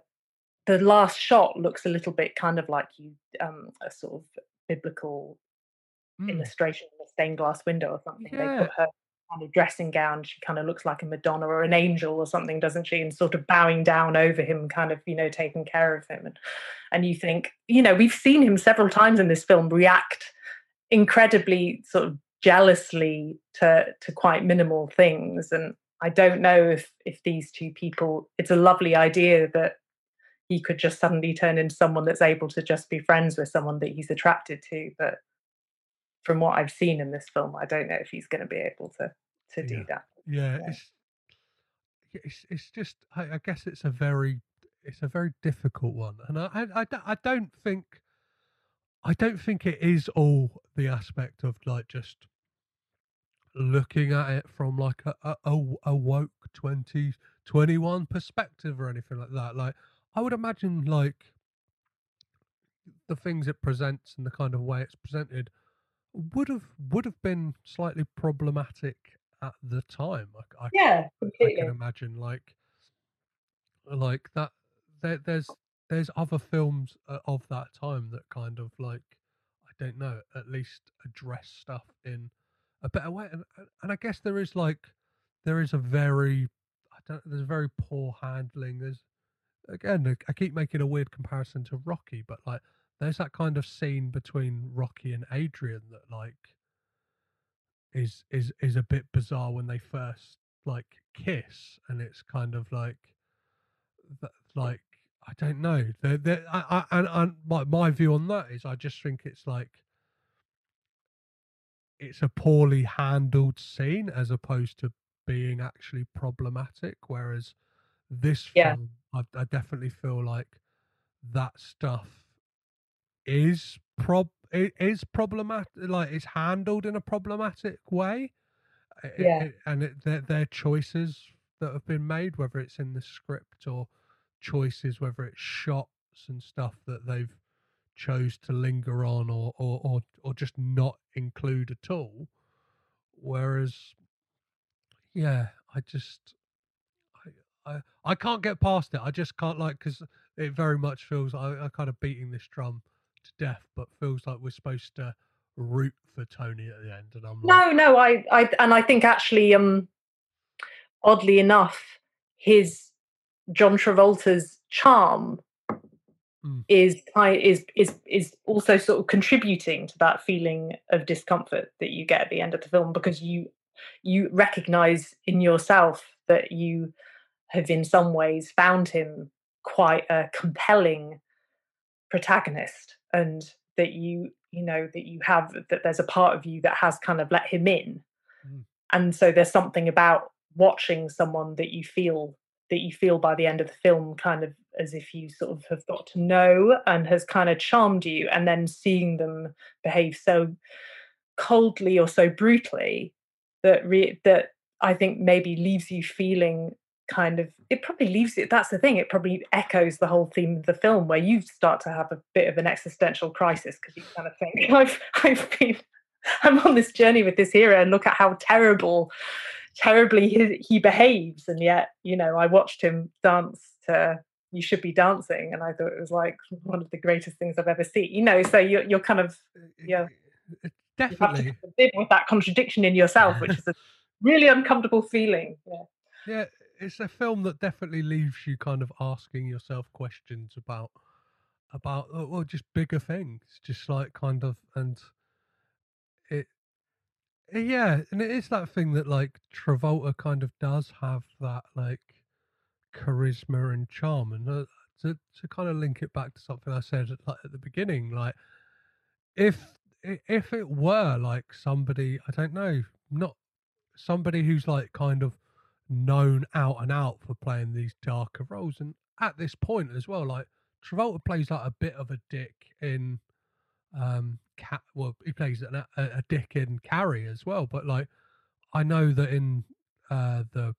the last shot looks a little bit kind of like you um a sort of biblical mm, illustration stained glass window or something. They put her kind of dressing gown. She kind of looks like a Madonna or an angel or something, doesn't she? And sort of bowing down over him, kind of you know taking care of him. And and you think you know we've seen him several times in this film react incredibly sort of jealously to to quite minimal things. And I don't know if if these two people. It's a lovely idea that he could just suddenly turn into someone that's able to just be friends with someone that he's attracted to but from what i've seen in this film i don't know if he's going to be able to to do Yeah. that yeah, Yeah. it's it's it's just I, I guess it's a very it's a very difficult one, and I, I I don't- think I don't think it is all the aspect of like just looking at it from like a a, a, woke 2021 perspective or anything like that. Like I would imagine like the things it presents and the kind of way it's presented would have would have been slightly problematic at the time. I, I yeah I can imagine like like that there, there's there's other films uh, of that time that kind of like I don't know at least address stuff in a better way. And and- I guess there is like there is a very I don't there's very poor handling. There's again I keep making a weird comparison to Rocky but like there's that kind of scene between Rocky and Adrian that like is is is a bit bizarre when they first like kiss and it's kind of like like I don't know they they I, I, and, and my, my view on that is I just think it's like it's a poorly handled scene as opposed to being actually problematic whereas this Yeah. film I, I definitely feel like that stuff is prob it is problematic like it's handled in a problematic way. Yeah. I- and it, their, their choices that have been made whether it's in the script or choices whether it's shots and stuff that they've chose to linger on or or or, or just not include at all. Whereas yeah i just I, I i can't get past it. I just can't like because it very much feels I, I kind of beating this drum to death but feels like we're supposed to root for tony at the end and i'm like no no i i and i think actually um oddly enough his john travolta's charm Mm. is is is is also sort of contributing to that feeling of discomfort that you get at the end of the film because you you recognize in yourself that you have in some ways found him quite a compelling protagonist and that you you know that you have that there's a part of you that has kind of let him in Mm. and so there's something about watching someone that you feel that you feel by the end of the film kind of as if you sort of have got to know and has kind of charmed you and then seeing them behave so coldly or so brutally that re- that I think maybe leaves you feeling kind of it probably leaves it that's the thing it probably echoes the whole theme of the film where you start to have a bit of an existential crisis because you kind of think I've I've been I'm on this journey with this hero and look at how terrible terribly he, he behaves, and yet you know I watched him dance to "You Should Be Dancing," and I thought it was like one of the greatest things I've ever seen. You know, so you're you're kind of uh, yeah, definitely live with that contradiction in yourself, which is a really uncomfortable feeling. Yeah. Yeah, it's a film that definitely leaves you kind of asking yourself questions about about uh, well just bigger things just like kind of and it yeah and it is that thing that like travolta kind of does have that like charisma and charm and uh, to, to kind of link it back to something i said at, like, at the beginning like if if it were like somebody i don't know not somebody who's like kind of known out and out for playing these darker roles and at this point as well like Travolta plays like a bit of a dick in um cat well he plays a, a dick in Carrie as well but like I know that in uh the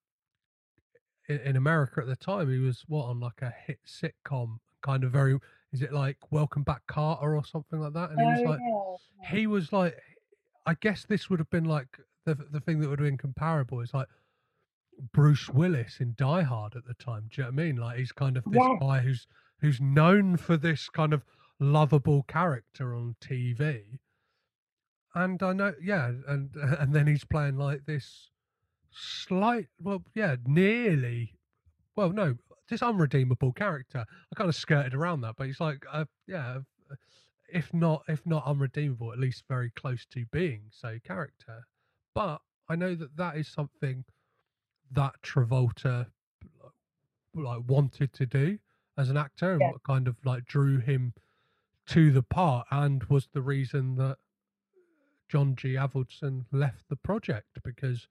in, in America at the time he was what on like a hit sitcom kind of very is it like Welcome Back Kotter or something like that and he was Oh, like yeah. he was like I guess this would have been like the the thing that would have been comparable is like Bruce Willis in Die Hard at the time. Do you know what I mean? Like he's kind of this Yeah. guy who's who's known for this kind of lovable character on TV. And I know, yeah, and and then he's playing like this slight, well, yeah, nearly, well, no, this unredeemable character. I kind of skirted around that, but he's like, uh, yeah, uh, if not, if not unredeemable, at least very close to being so character. But I know that that is something that Travolta like wanted to do as an actor and Yeah. what kind of like drew him to the part and was the reason that John G. Avildsen left the project because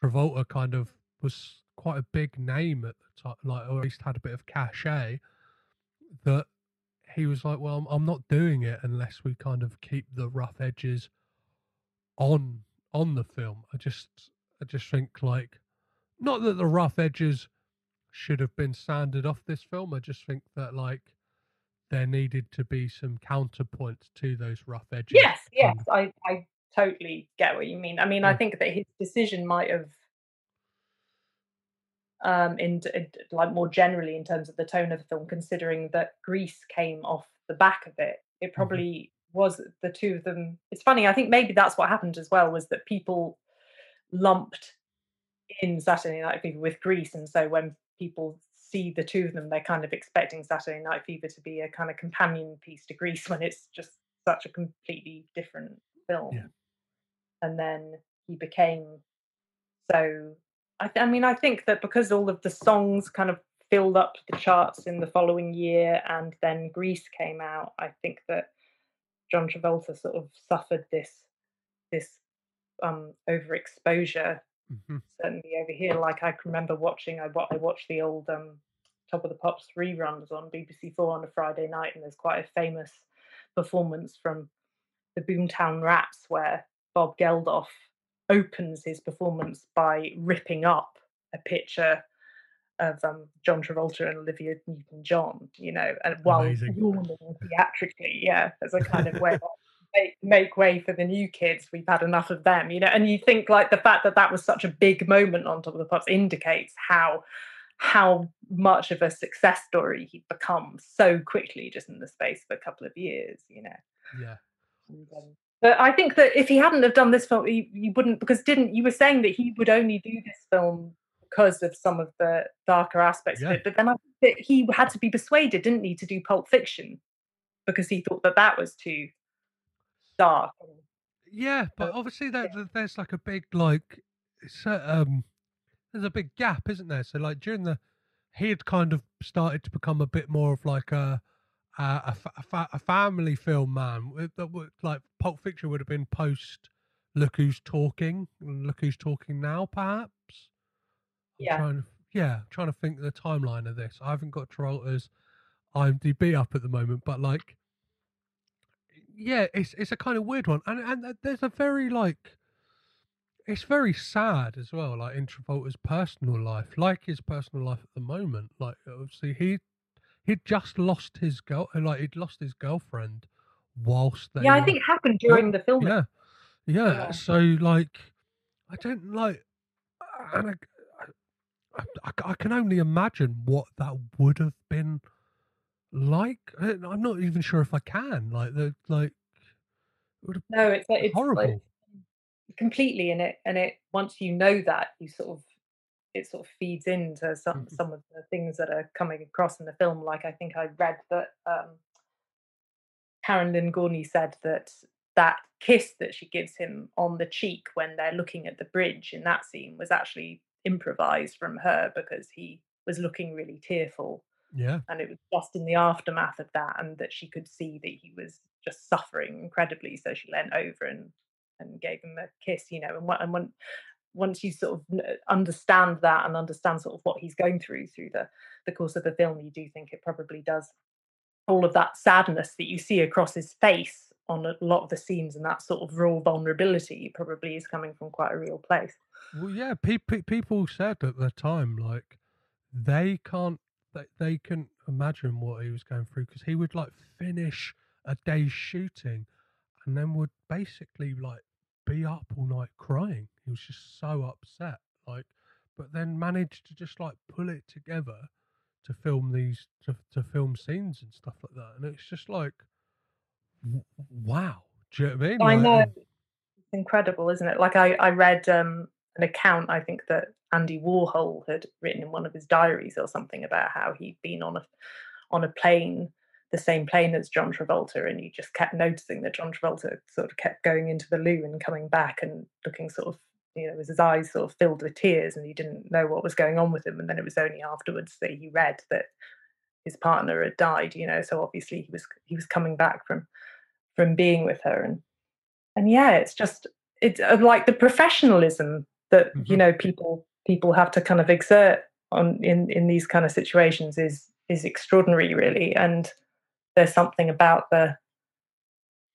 Travolta kind of was quite a big name at the time, like or at least had a bit of cachet that he was like, well, I'm, I'm not doing it unless we kind of keep the rough edges on on the film. I just I just think like not that the rough edges should have been sanded off this film. I just think that like there needed to be some counterpoints to those rough edges. Yes, yes, I, I totally get what you mean. I mean, I Mm. think that his decision might have, um, in, in like more generally in terms of the tone of the film, considering that Grease came off the back of it, Mm-hmm. it probably was the two of them. It's funny. I think maybe that's what happened as well was that people lumped in Saturday Night Fever with Grease, and so when people see the two of them, they're kind of expecting Saturday Night Fever to be a kind of companion piece to Grease when it's just such a completely different film. And then he became so. I, th- I mean, I think that because all of the songs kind of filled up the charts in the following year, and then Grease came out, I think that John Travolta sort of suffered this this um overexposure Mhm. certainly over here. Like I can remember watching, I, I watched the old um, Top of the Pops reruns on BBC Four on a Friday night, and there's quite a famous performance from the Boomtown Rats where Bob Geldof opens his performance by ripping up a picture of um, John Travolta and Olivia Newton-John, you know, and while Amazing. yawning theatrically, yeah, as a kind of way of make, make way for the new kids. We've had enough of them, you know. And you think like the fact that that was such a big moment on Top of the Pops indicates how how much of a success story he'd become so quickly just in the space of a couple of years, you know. Yeah. Um, but I think that if he hadn't have done this film, you, he wouldn't because didn't you were saying that he would only do this film because of some of the darker aspects Yeah. of it. But then I think that he had to be persuaded, didn't he, to do Pulp Fiction because he thought that that was too dark. Yeah, but obviously there, there- there's like a big like um there's a big gap, isn't there? So like during the he had kind of started to become a bit more of like a a, a, fa- a, family film man. Like Pulp Fiction would have been post Look Who's Talking, Look Who's Talking Now, perhaps. I'm Yeah. Trying to, yeah, trying to think of the timeline of this. I haven't got Travolta's IMDb up at the moment, but like yeah, it's it's a kind of weird one, and and there's a very like, it's very sad as well. Like in Travolta's personal life, like his personal life at the moment. Like obviously he he'd just lost his girl, uh, like he'd lost his girlfriend whilst they Yeah, I think it happened during the film. yeah, yeah. Yeah. So like, I don't like. and I, I, I can only imagine what that would have been like. I'm not even sure if I can. Like the like. it No, it's like been it's like horrible. completely in it, and it once you know that, you sort of it sort of feeds into some Mhm. some of the things that are coming across in the film. Like I think I read that um, Karen Lynn Gorney said that that kiss that she gives him on the cheek when they're looking at the bridge in that scene was actually improvised from her because he was looking really tearful Yeah. and it was just in the aftermath of that and that she could see that he was just suffering incredibly so she leant over and and gave him a kiss you know and, wha- and when, once you sort of understand that and understand sort of what he's going through through the the course of the film you do think it probably does all of that sadness that you see across his face on a lot of the scenes and that sort of raw vulnerability probably is coming from quite a real place Well, yeah. Pe- pe- people said at the time like they can't they, they couldn't imagine what he was going through because he would like finish a day's shooting and then would basically like be up all night crying. He was just so upset, like, but then managed to just like pull it together to film these to to film scenes and stuff like that. And it's just like, w- wow. Do you know what I mean? I Like, know. It's incredible, isn't it? Like I, I read um, an account, I think that Andy Warhol had written in one of his diaries or something about how he'd been on a on a plane, the same plane as John Travolta, and he just kept noticing that John Travolta sort of kept going into the loo and coming back and looking sort of, you know, his eyes sort of filled with tears, and he didn't know what was going on with him. And then it was only afterwards that he read that his partner had died, you know. So obviously he was he was coming back from from being with her and and yeah it's just it's uh, like the professionalism that you Mhm. know people people have to kind of exert on in in these kind of situations is is extraordinary really and there's something about the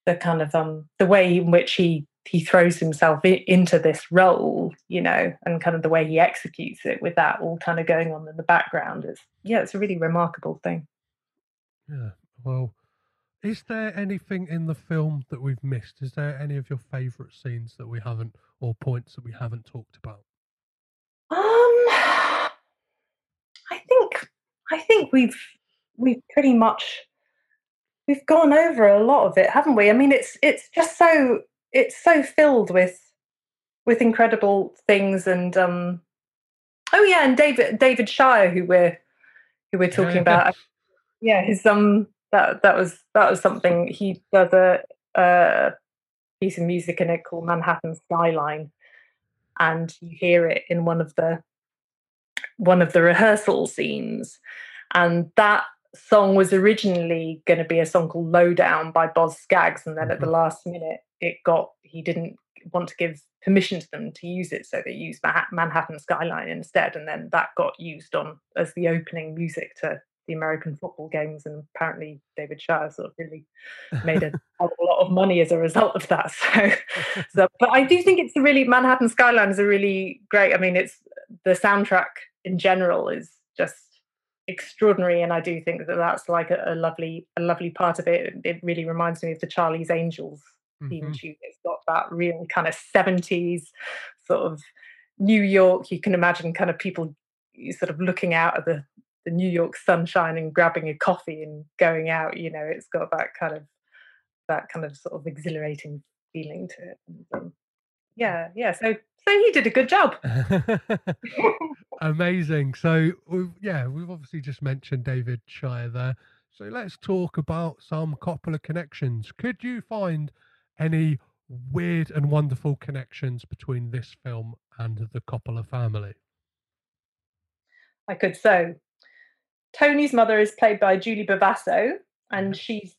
the kind of um the way in which he he throws himself into this role you know and kind of the way he executes it with that all kind of going on in the background is yeah it's a really remarkable thing Yeah. Well, is there anything in the film that we've missed? Is there any of your favourite scenes that we haven't, or points that we haven't talked about? Um, I think I think we've we've pretty much we've gone over a lot of it, haven't we? I mean, it's it's just so it's so filled with with incredible things, and um, oh yeah, and David David Shire, who we're who we're talking about, yeah, his um that that was that was something he does a, a piece of music in it called Manhattan Skyline, and you hear it in one of the one of the rehearsal scenes. And that song was originally going to be a song called lowdown by boz scaggs and then at the mm-hmm. last minute it got he didn't want to give permission to them to use it so they used manhattan skyline instead and then that got used on as the opening music to the american football games and apparently david shire sort of really made a, a lot of money as a result of that so so but i do think it's a really manhattan skyline is a really great i mean it's the soundtrack in general is just extraordinary and i do think that that's like a, a lovely a lovely part of it. It really reminds me of the charlie's angels theme Mhm. tune. It's got that real kind of 70s sort of new york. You can imagine kind of people sort of looking out at the the new york sunshine and grabbing a coffee and going out you know it's got that kind of that kind of sort of exhilarating feeling to it. And, um, yeah yeah so so he did a good job Amazing. So, we've, yeah, we've obviously just mentioned David Shire there. So, let's talk about some Coppola connections. Could you find any weird and wonderful connections between this film and the Coppola family? I could so. Tony's mother is played by Julie Bovasso, and she's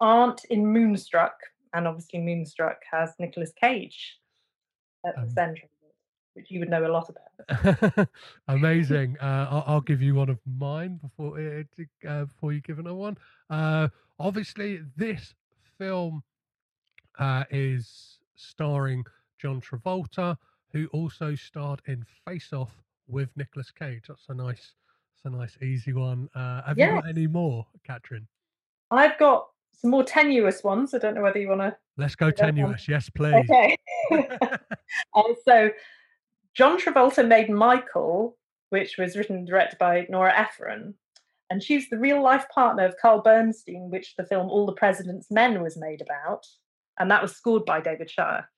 aunt in Moonstruck, and obviously Moonstruck has Nicolas Cage at the Um, centre, of it, which you would know a lot about. Amazing. Uh, I'll, I'll give you one of mine before uh, uh, before you give another one. Uh, obviously, this film uh, is starring John Travolta, who also starred in Face Off with Nicolas Cage. That's a nice, that's a nice easy one. Uh, have you got any more, Katrin? I've got some more tenuous ones. I don't know whether you want to Let's go tenuous. Yes, please. Okay. uh, so John Travolta made Michael, which was written and directed by Nora Ephron, and she's the real life partner of Carl Bernstein, which the film All the President's Men was made about, and that was scored by David Shire.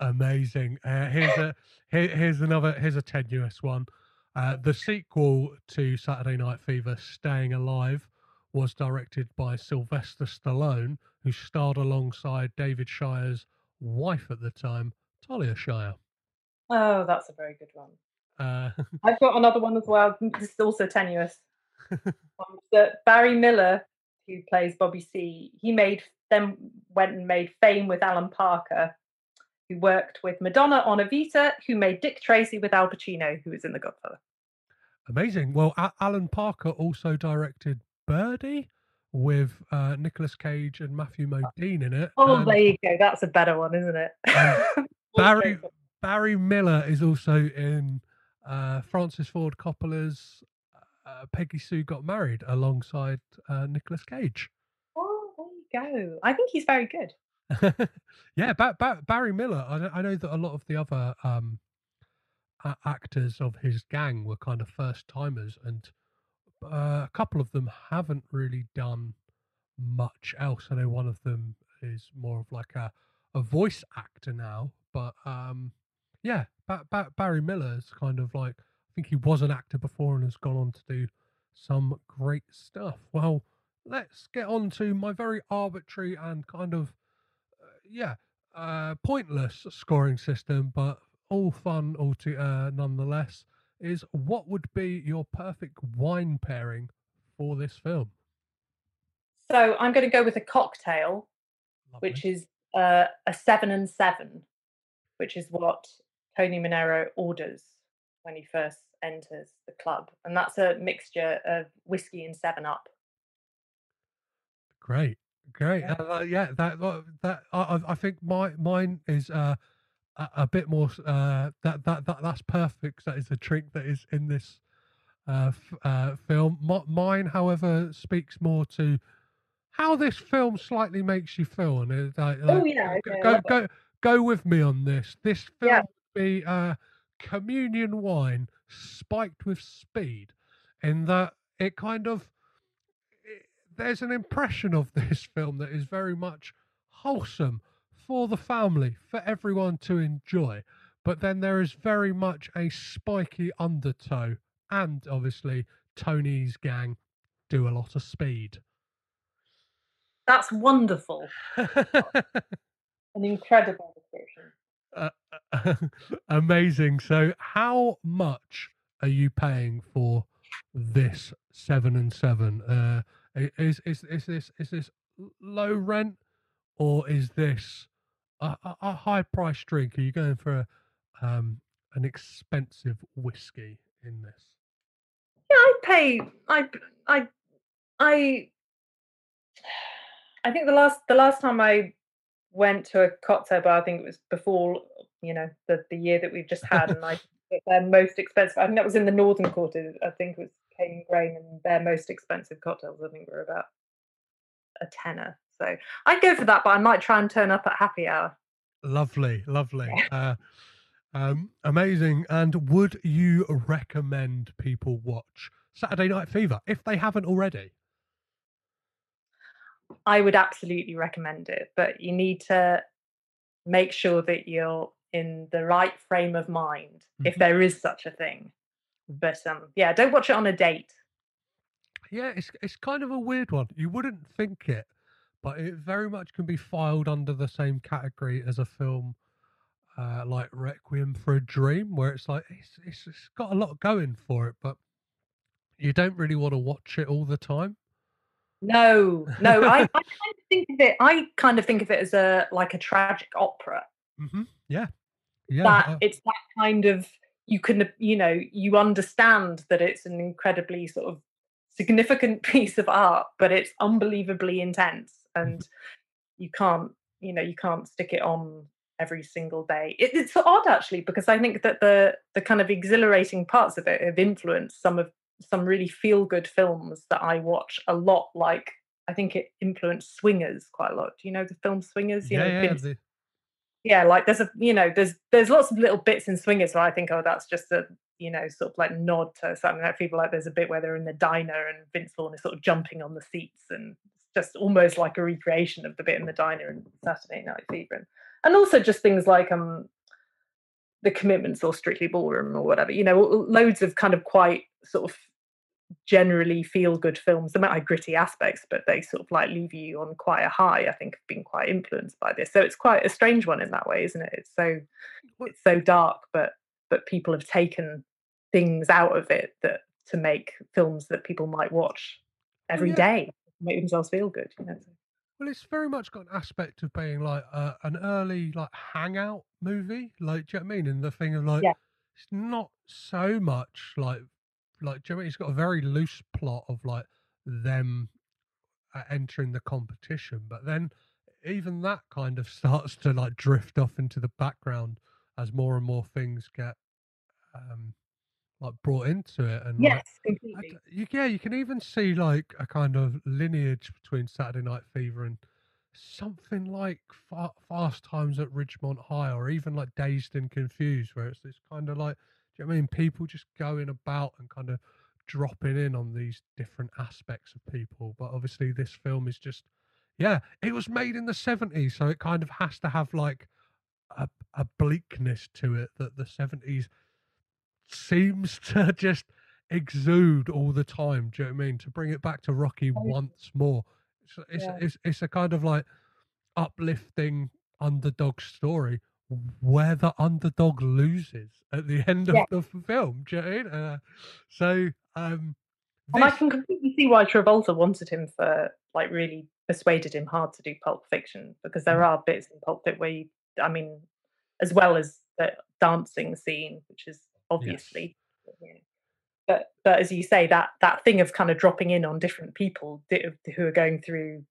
Amazing. Uh, here's a here, here's another here's a tenuous one. Uh, the sequel to Saturday Night Fever, Staying Alive, was directed by Sylvester Stallone, who starred alongside David Shire's wife at the time, Talia Shire. Oh, that's a very good one. Uh, I've got another one as well. This is also tenuous. um, that Barry Miller, who plays Bobby C, he made then went and made fame with Alan Parker, who worked with Madonna on Evita, who made Dick Tracy with Al Pacino, who was in The Godfather. amazing. Well, Alan Parker also directed Birdy with uh, Nicolas Cage and Matthew Modine in it. Oh, and- there you go. That's a better one, isn't it? Barry Barry Miller is also in uh, Francis Ford Coppola's uh, Peggy Sue Got Married alongside uh, Nicolas Cage. Oh, there you go. I think he's very good. yeah, ba- ba- Barry Miller. I, know- I know that a lot of the other um, actors of his gang were kind of first timers, and uh, a couple of them haven't really done much else. I know one of them is more of like a, a voice actor now, but um, yeah, ba- ba- Barry Miller's kind of like I think he was an actor before and has gone on to do some great stuff. Well, let's get on to my very arbitrary and kind of uh, yeah, uh, pointless scoring system, but all fun, all to uh, nonetheless. Is what would be your perfect wine pairing for this film? So I'm going to go with a cocktail, which is uh, a seven and seven, which is what Tony Manero orders when he first enters the club, and that's a mixture of whiskey and Seven Up. Great, great. Yeah, uh, yeah that uh, that I, I- I think my mine is uh, a, a bit more. Uh, that that that that's perfect. That is a trick that is in this uh, f- uh, film. Mi- mine, however, speaks more to how this film slightly makes you feel. And it, like, Oh, yeah, go- okay, I go love go go with me on this. This film Yeah. would be uh, communion wine spiked with speed, in that it kind of there's an impression of this film that is very much wholesome for the family, for everyone to enjoy. But then there is very much a spiky undertow, and obviously Tony's gang do a lot of speed. That's wonderful. An incredible description. Uh, amazing. So, how much are you paying for this seven and seven? Uh, is is is this is this low rent or is this a, a, a high price drink? Are you going for a, um, an expensive whiskey in this? Yeah, I pay. I I I. I think the last the last time I went to a cocktail bar, I think it was before you know the the year that we've just had, and I their most expensive. I think that was in the Northern Quarter. I think it was Cane Grain, and their most expensive cocktails. I think were about a tenner. So I'd go for that, but I might try and turn up at happy hour. Lovely, lovely. Uh, um, amazing. And would you recommend people watch Saturday Night Fever if they haven't already? I would absolutely recommend it, but you need to make sure that you're in the right frame of mind, if Mhm. there is such a thing. But um, yeah, don't watch it on a date. Yeah, it's it's kind of a weird one. You wouldn't think it, but it very much can be filed under the same category as a film uh, like Requiem for a Dream, where it's like it's, it's it's got a lot going for it, but you don't really want to watch it all the time. No, no, I, I kind of think of it. I kind of think of it as a like a tragic opera. hmm Yeah, yeah. that uh, it's that kind of you can you know you understand that it's an incredibly sort of significant piece of art but it's unbelievably intense Mm-hmm. And mm-hmm. you can't you know you can't stick it on every single day. It, it's odd actually because i think that the the kind of exhilarating parts of it have influenced some of some really feel good films that i watch a lot like i think it influenced swingers quite a lot. Do you know the film swingers? You yeah, know yeah, Vince the- yeah, like there's a you know there's there's lots of little bits in Swingers where I think oh that's just a you know sort of like nod to something. That people like there's a bit where they're in the diner and Vince Vaughn is sort of jumping on the seats and just almost like a recreation of the bit in the diner in Saturday Night Fever and, and also just things like um the commitments or strictly ballroom or whatever you know loads of kind of quite sort of generally feel good films. They might have gritty aspects, but they sort of like leave you on quite a high. I think have been quite influenced by this. So it's quite a strange one in that way, isn't it? It's so it's so dark, but but people have taken things out of it that to make films that people might watch every yeah. day, make themselves feel good. You know. Well, it's very much got an aspect of being like uh, an early like hangout movie. Like, do you know what I mean? And the thing of like, Yeah. it's not so much like like do you know what I mean? It's got a very loose plot of like them uh, entering the competition, but then even that kind of starts to like drift off into the background as more and more things get um like brought into it and Yes, I completely. d- you, yeah, you can even see like a kind of lineage between Saturday Night Fever and something like fa- Fast Times at Ridgemont High, or even like Dazed and Confused, where it's this kind of like, do you know what I mean? People just going about and kind of dropping in on these different aspects of people. But obviously, this film is just, yeah, it was made in the 70s, so it kind of has to have like a, a bleakness to it that the 70s seems to just exude all the time. Do you know what I mean? To bring it back to Rocky once more, it's it's, Yeah. it's it's a kind of like uplifting underdog story where the underdog loses at the end of Yeah. the film. Do you know what I mean? Uh, so um, And I can completely see why Travolta wanted him for like really persuaded him hard to do Pulp Fiction because there are bits in Pulp Fiction where you, I mean, as well as the dancing scene, which is obviously, know, but but as you say, that that thing of kind of dropping in on different people who are going through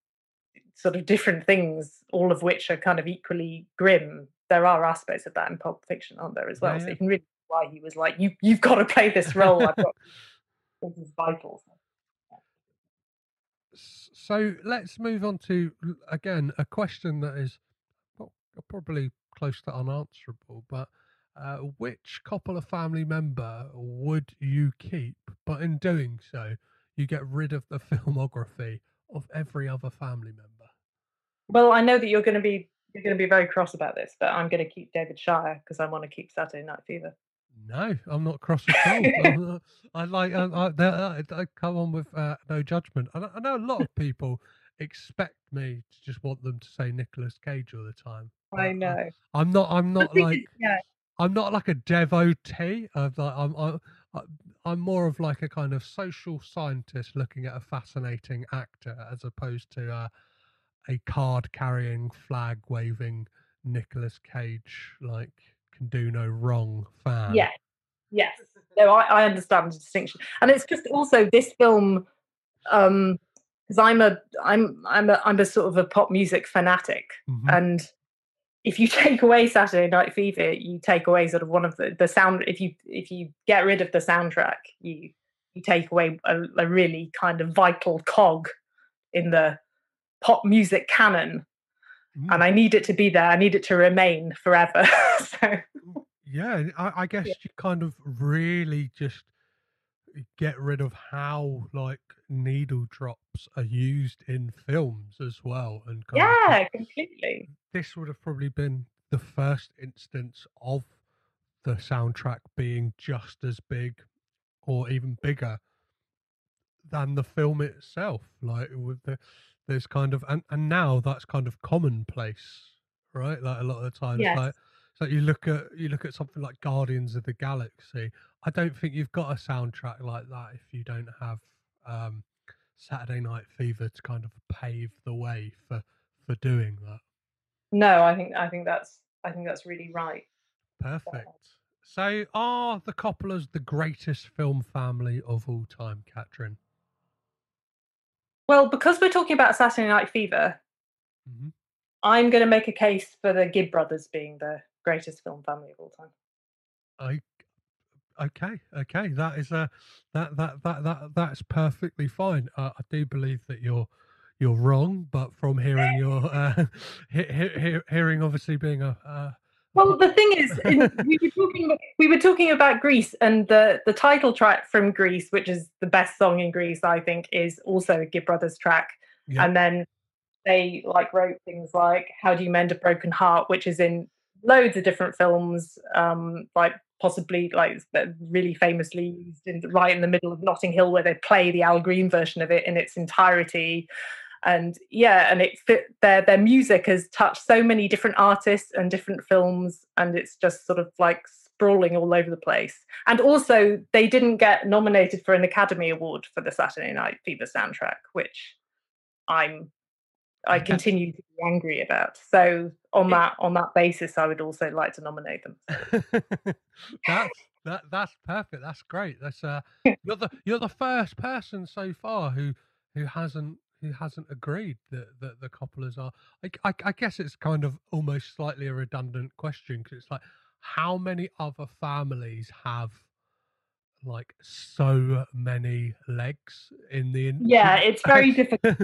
sort of different things, all of which are kind of equally grim. There are aspects of that in Pulp Fiction, aren't there, as oh, well? Yeah, So you can really see why he was like, "You you've got to play this role. I've got this is vital." So let's move on to again a question that is well, probably close to unanswerable, but uh, which Coppola family member would you keep? But in doing so, you get rid of the filmography of every other family member. Well, I know that you're going to be you're going to be very cross about this, but I'm going to keep David Shire because I want to keep Saturday Night Fever. No, I'm not cross at all. I like I, I, I, I come on with uh, no judgment. I, know- I know a lot of people expect me to just want them to say Nicolas Cage all the time. I know. I'm not. I'm not like. yeah, I'm not like a devotee of like I'm I'm I'm more of like a kind of social scientist looking at a fascinating actor as opposed to uh, a card carrying flag waving Nicolas Cage like can do no wrong fan. Yeah. yes. No, I, I understand the distinction, and it's just also this film, um, because I'm a I'm I'm a I'm a sort of a pop music fanatic, Mhm. and if you take away Saturday Night Fever, you take away sort of one of the the sound. If you if you get rid of the soundtrack, you you take away a, a really kind of vital cog in the pop music canon. Mm. And I need it to be there. I need it to remain forever. so Yeah, I, I guess you kind of really just get rid of how like needle drops are used in films as well, and kind of yeah, completely. this would have probably been the first instance of the soundtrack being just as big or even bigger than the film itself like with the there's kind of and, and now that's kind of commonplace right like a lot of the times Yes. like so you look at you look at something like guardians of the galaxy i don't think you've got a soundtrack like that if you don't have um saturday night fever to kind of pave the way for for doing that No, I think I think that's I think that's really right. Perfect. So, are the Coppolas the greatest film family of all time, Katrin? Well, because we're talking about Saturday Night Fever, Mhm. I'm going to make a case for the Gibb brothers being the greatest film family of all time. I okay, okay. That is a that that that that that's perfectly fine. Uh, I do believe that you're you're wrong, but from hearing your uh, he- he- he- hearing obviously being a uh, Well, the thing is, in, we were talking we were talking about Grease, and the the title track from Grease, which is the best song in Grease, I think, is also a Gibb Brothers track. Yeah. And then they like wrote things like "How Do You Mend a Broken Heart," which is in loads of different films, um, like possibly like really famously used in right in the middle of Notting Hill, where they play the Al Green version of it in its entirety. And yeah, and it fit their their music has touched so many different artists and different films, and it's just sort of like sprawling all over the place. And also, they didn't get nominated for an Academy Award for the Saturday Night Fever soundtrack, which I'm I continue to be angry about. So on that on that basis, I would also like to nominate them. that's that that's perfect. That's great. That's uh you're the you're the first person so far who who hasn't who hasn't agreed that that the Coppolas are. I, I, I guess it's kind of almost slightly a redundant question because it's like how many other families have like so many legs in the in- Yeah, it's very difficult.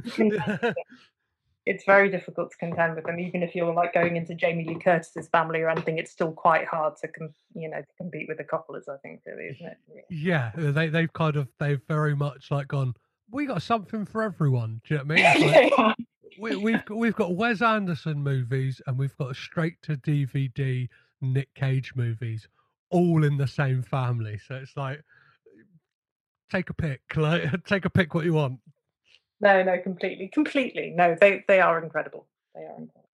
It's very difficult to contend with them, even if you're like going into Jamie Lee Curtis's family or anything. It's still quite hard to, com- you know, to compete with the Coppolas. I think, really, isn't it? Yeah, uh, they they've kind of they've very much like gone. We got something for everyone. Do you know what I mean? It's like, we, we've got, we've got Wes Anderson movies and we've got straight to DVD Nick Cage movies, all in the same family. So it's like, take a pick, like take a pick what you want. No, no, completely, completely. No, they they are incredible. They are incredible.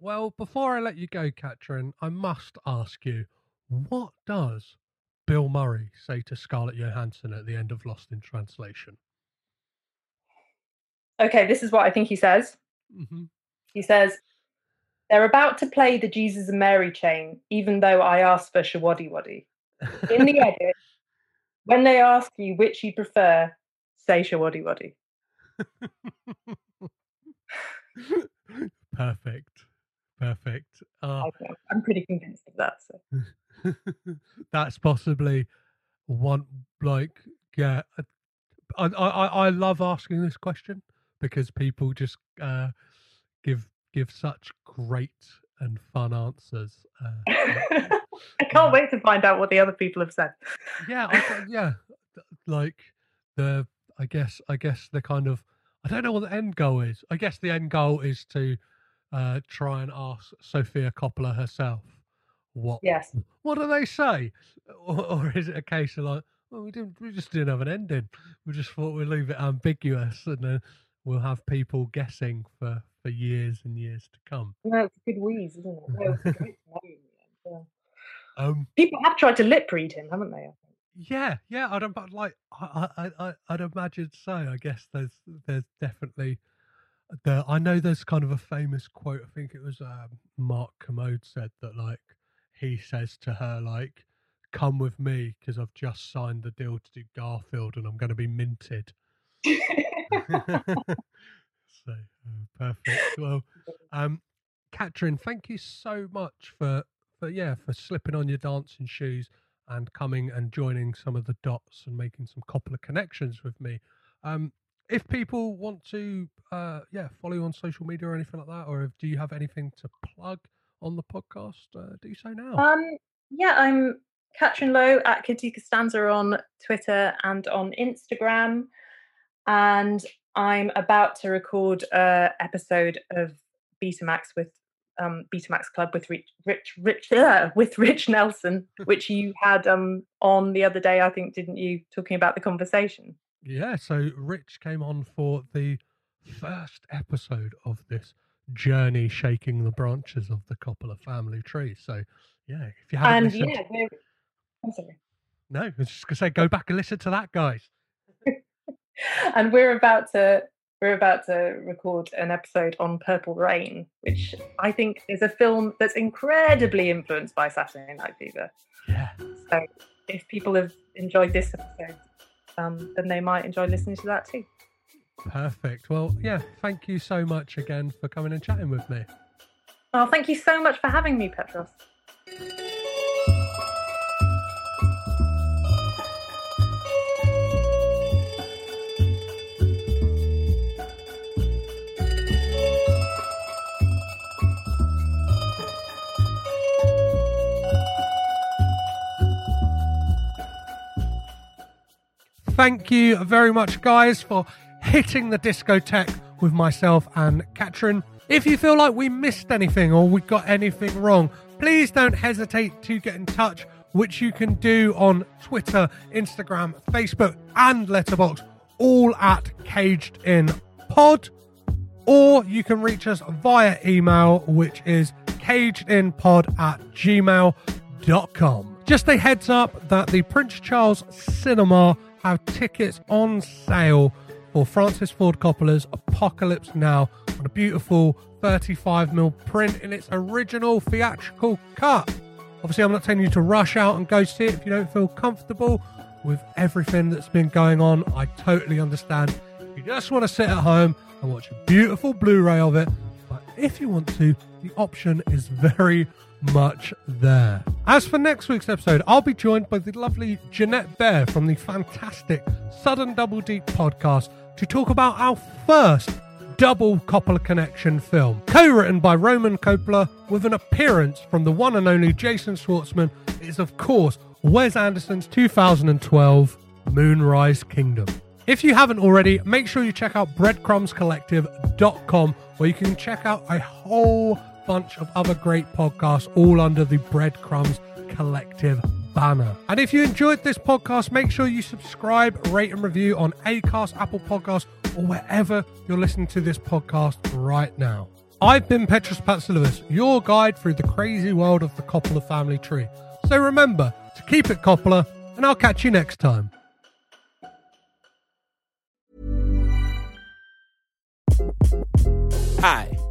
Well, before I let you go, Katrin, I must ask you, what does Bill Murray say to Scarlett Johansson at the end of Lost in Translation? Okay, this is what I think he says. hmm He says, They're about to play the Jesus and Mary chain, even though I asked for Showaddywaddy. In the edit, when they ask you which you prefer, say Showaddywaddy. Perfect. Perfect. Uh, I'm pretty convinced of that. So. that's possibly one like yeah I, I i love asking this question because people just uh give give such great and fun answers uh, I can't wait to find out what the other people have said. yeah I, yeah like the i guess i guess the kind of i don't know what the end goal is i guess the end goal is to uh try and ask sofia coppola herself what Yes. what do they say or, or is it a case of like well we didn't we just didn't have an ending we just thought we'd leave it ambiguous and then we'll have people guessing for for years and years to come No, it's a good wheeze, isn't it? No, it's a great movie in the end, yeah. um People have tried to lip read him, haven't they? Yeah, yeah, I'd im- like I, I, I, I'd imagine so. I guess there's there's definitely the I know there's kind of a famous quote. I think it was um, Mark Kermode said that like he says to her like, "Come with me because I've just signed the deal to do Garfield and I'm going to be minted." so uh, perfect. Well, um, Katrin, thank you so much for for yeah for slipping on your dancing shoes and coming and joining some of the dots and making some Coppola connections with me. Um, if people want to, uh, yeah, follow you on social media or anything like that, or if, do you have anything to plug on the podcast? Uh, do so now. Um, yeah, I'm Katrin Lowe at Kitty Costanza on Twitter and on Instagram, and I'm about to record a episode of Betamax with um, Betamax Club with Rich, Rich, Rich uh, with Rich Nelson, which you had um, on the other day, I think, didn't you? Talking about the conversation. Yeah, so Rich came on for the first episode of this journey shaking the branches of the Coppola family tree. So, yeah, if you haven't And listened, yeah, I'm sorry. no, I was just gonna say, go back and listen to that, guys. and we're about to we're about to record an episode on Purple Rain, which I think is a film that's incredibly influenced by Saturday Night Fever. Yeah. So if people have enjoyed this episode, um, then they might enjoy listening to that too. Perfect. Well, yeah, thank you so much again for coming and chatting with me. Oh, thank you so much for having me, Petros. Thank you very much, guys, for hitting the discotheque with myself and Katrin. If you feel like we missed anything or we got anything wrong, please don't hesitate to get in touch, which you can do on Twitter, Instagram, Facebook, and Letterboxd, all at Caged In Pod. Or you can reach us via email, which is cagedinpod at gmail.com. Just a heads up that the Prince Charles Cinema have tickets on sale for Francis Ford Coppola's Apocalypse Now on a beautiful 35mm print in its original theatrical cut. Obviously, I'm not telling you to rush out and go see it if you don't feel comfortable with everything that's been going on. I totally understand. You just want to sit at home and watch a beautiful Blu ray of it, but if you want to, the option is very much there. As for next week's episode, I'll be joined by the lovely Jeanette Bear from the fantastic Sudden Double Deep podcast to talk about our first double Coppola Connection film, co written by Roman Coppola with an appearance from the one and only Jason Schwartzman. It is, of course, Wes Anderson's 2012 Moonrise Kingdom. If you haven't already, make sure you check out breadcrumbscollective.com where you can check out a whole bunch of other great podcasts all under the Breadcrumbs Collective banner. And if you enjoyed this podcast, make sure you subscribe, rate, and review on Acast, Apple Podcasts, or wherever you're listening to this podcast right now. I've been Petros Patsilivas, your guide through the crazy world of the Coppola family tree. So remember to keep it Coppola, and I'll catch you next time. Hi,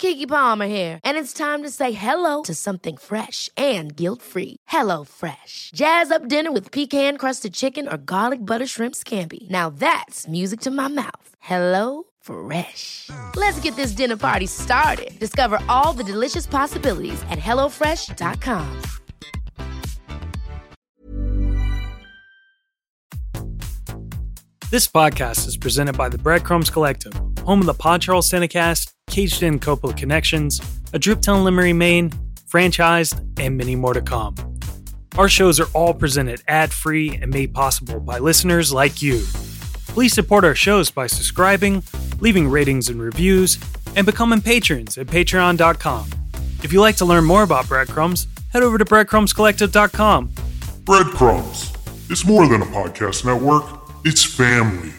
Keke Palmer here, and it's time to say hello to something fresh and guilt-free. Hello Fresh. Jazz up dinner with pecan-crusted chicken or garlic butter shrimp scampi. Now that's music to my mouth. Hello Fresh. Let's get this dinner party started. Discover all the delicious possibilities at hellofresh.com. This podcast is presented by the Breadcrumbs Collective, home of the Pod Charles Cinecast, Caged In Coppola Connections, A Driptown Limerick, Maine, Franchised, and many more to come. Our shows are all presented ad free and made possible by listeners like you. Please support our shows by subscribing, leaving ratings and reviews, and becoming patrons at patreon.com. If you'd like to learn more about Breadcrumbs, head over to breadcrumbscollective.com. Breadcrumbs. It's more than a podcast network, it's family.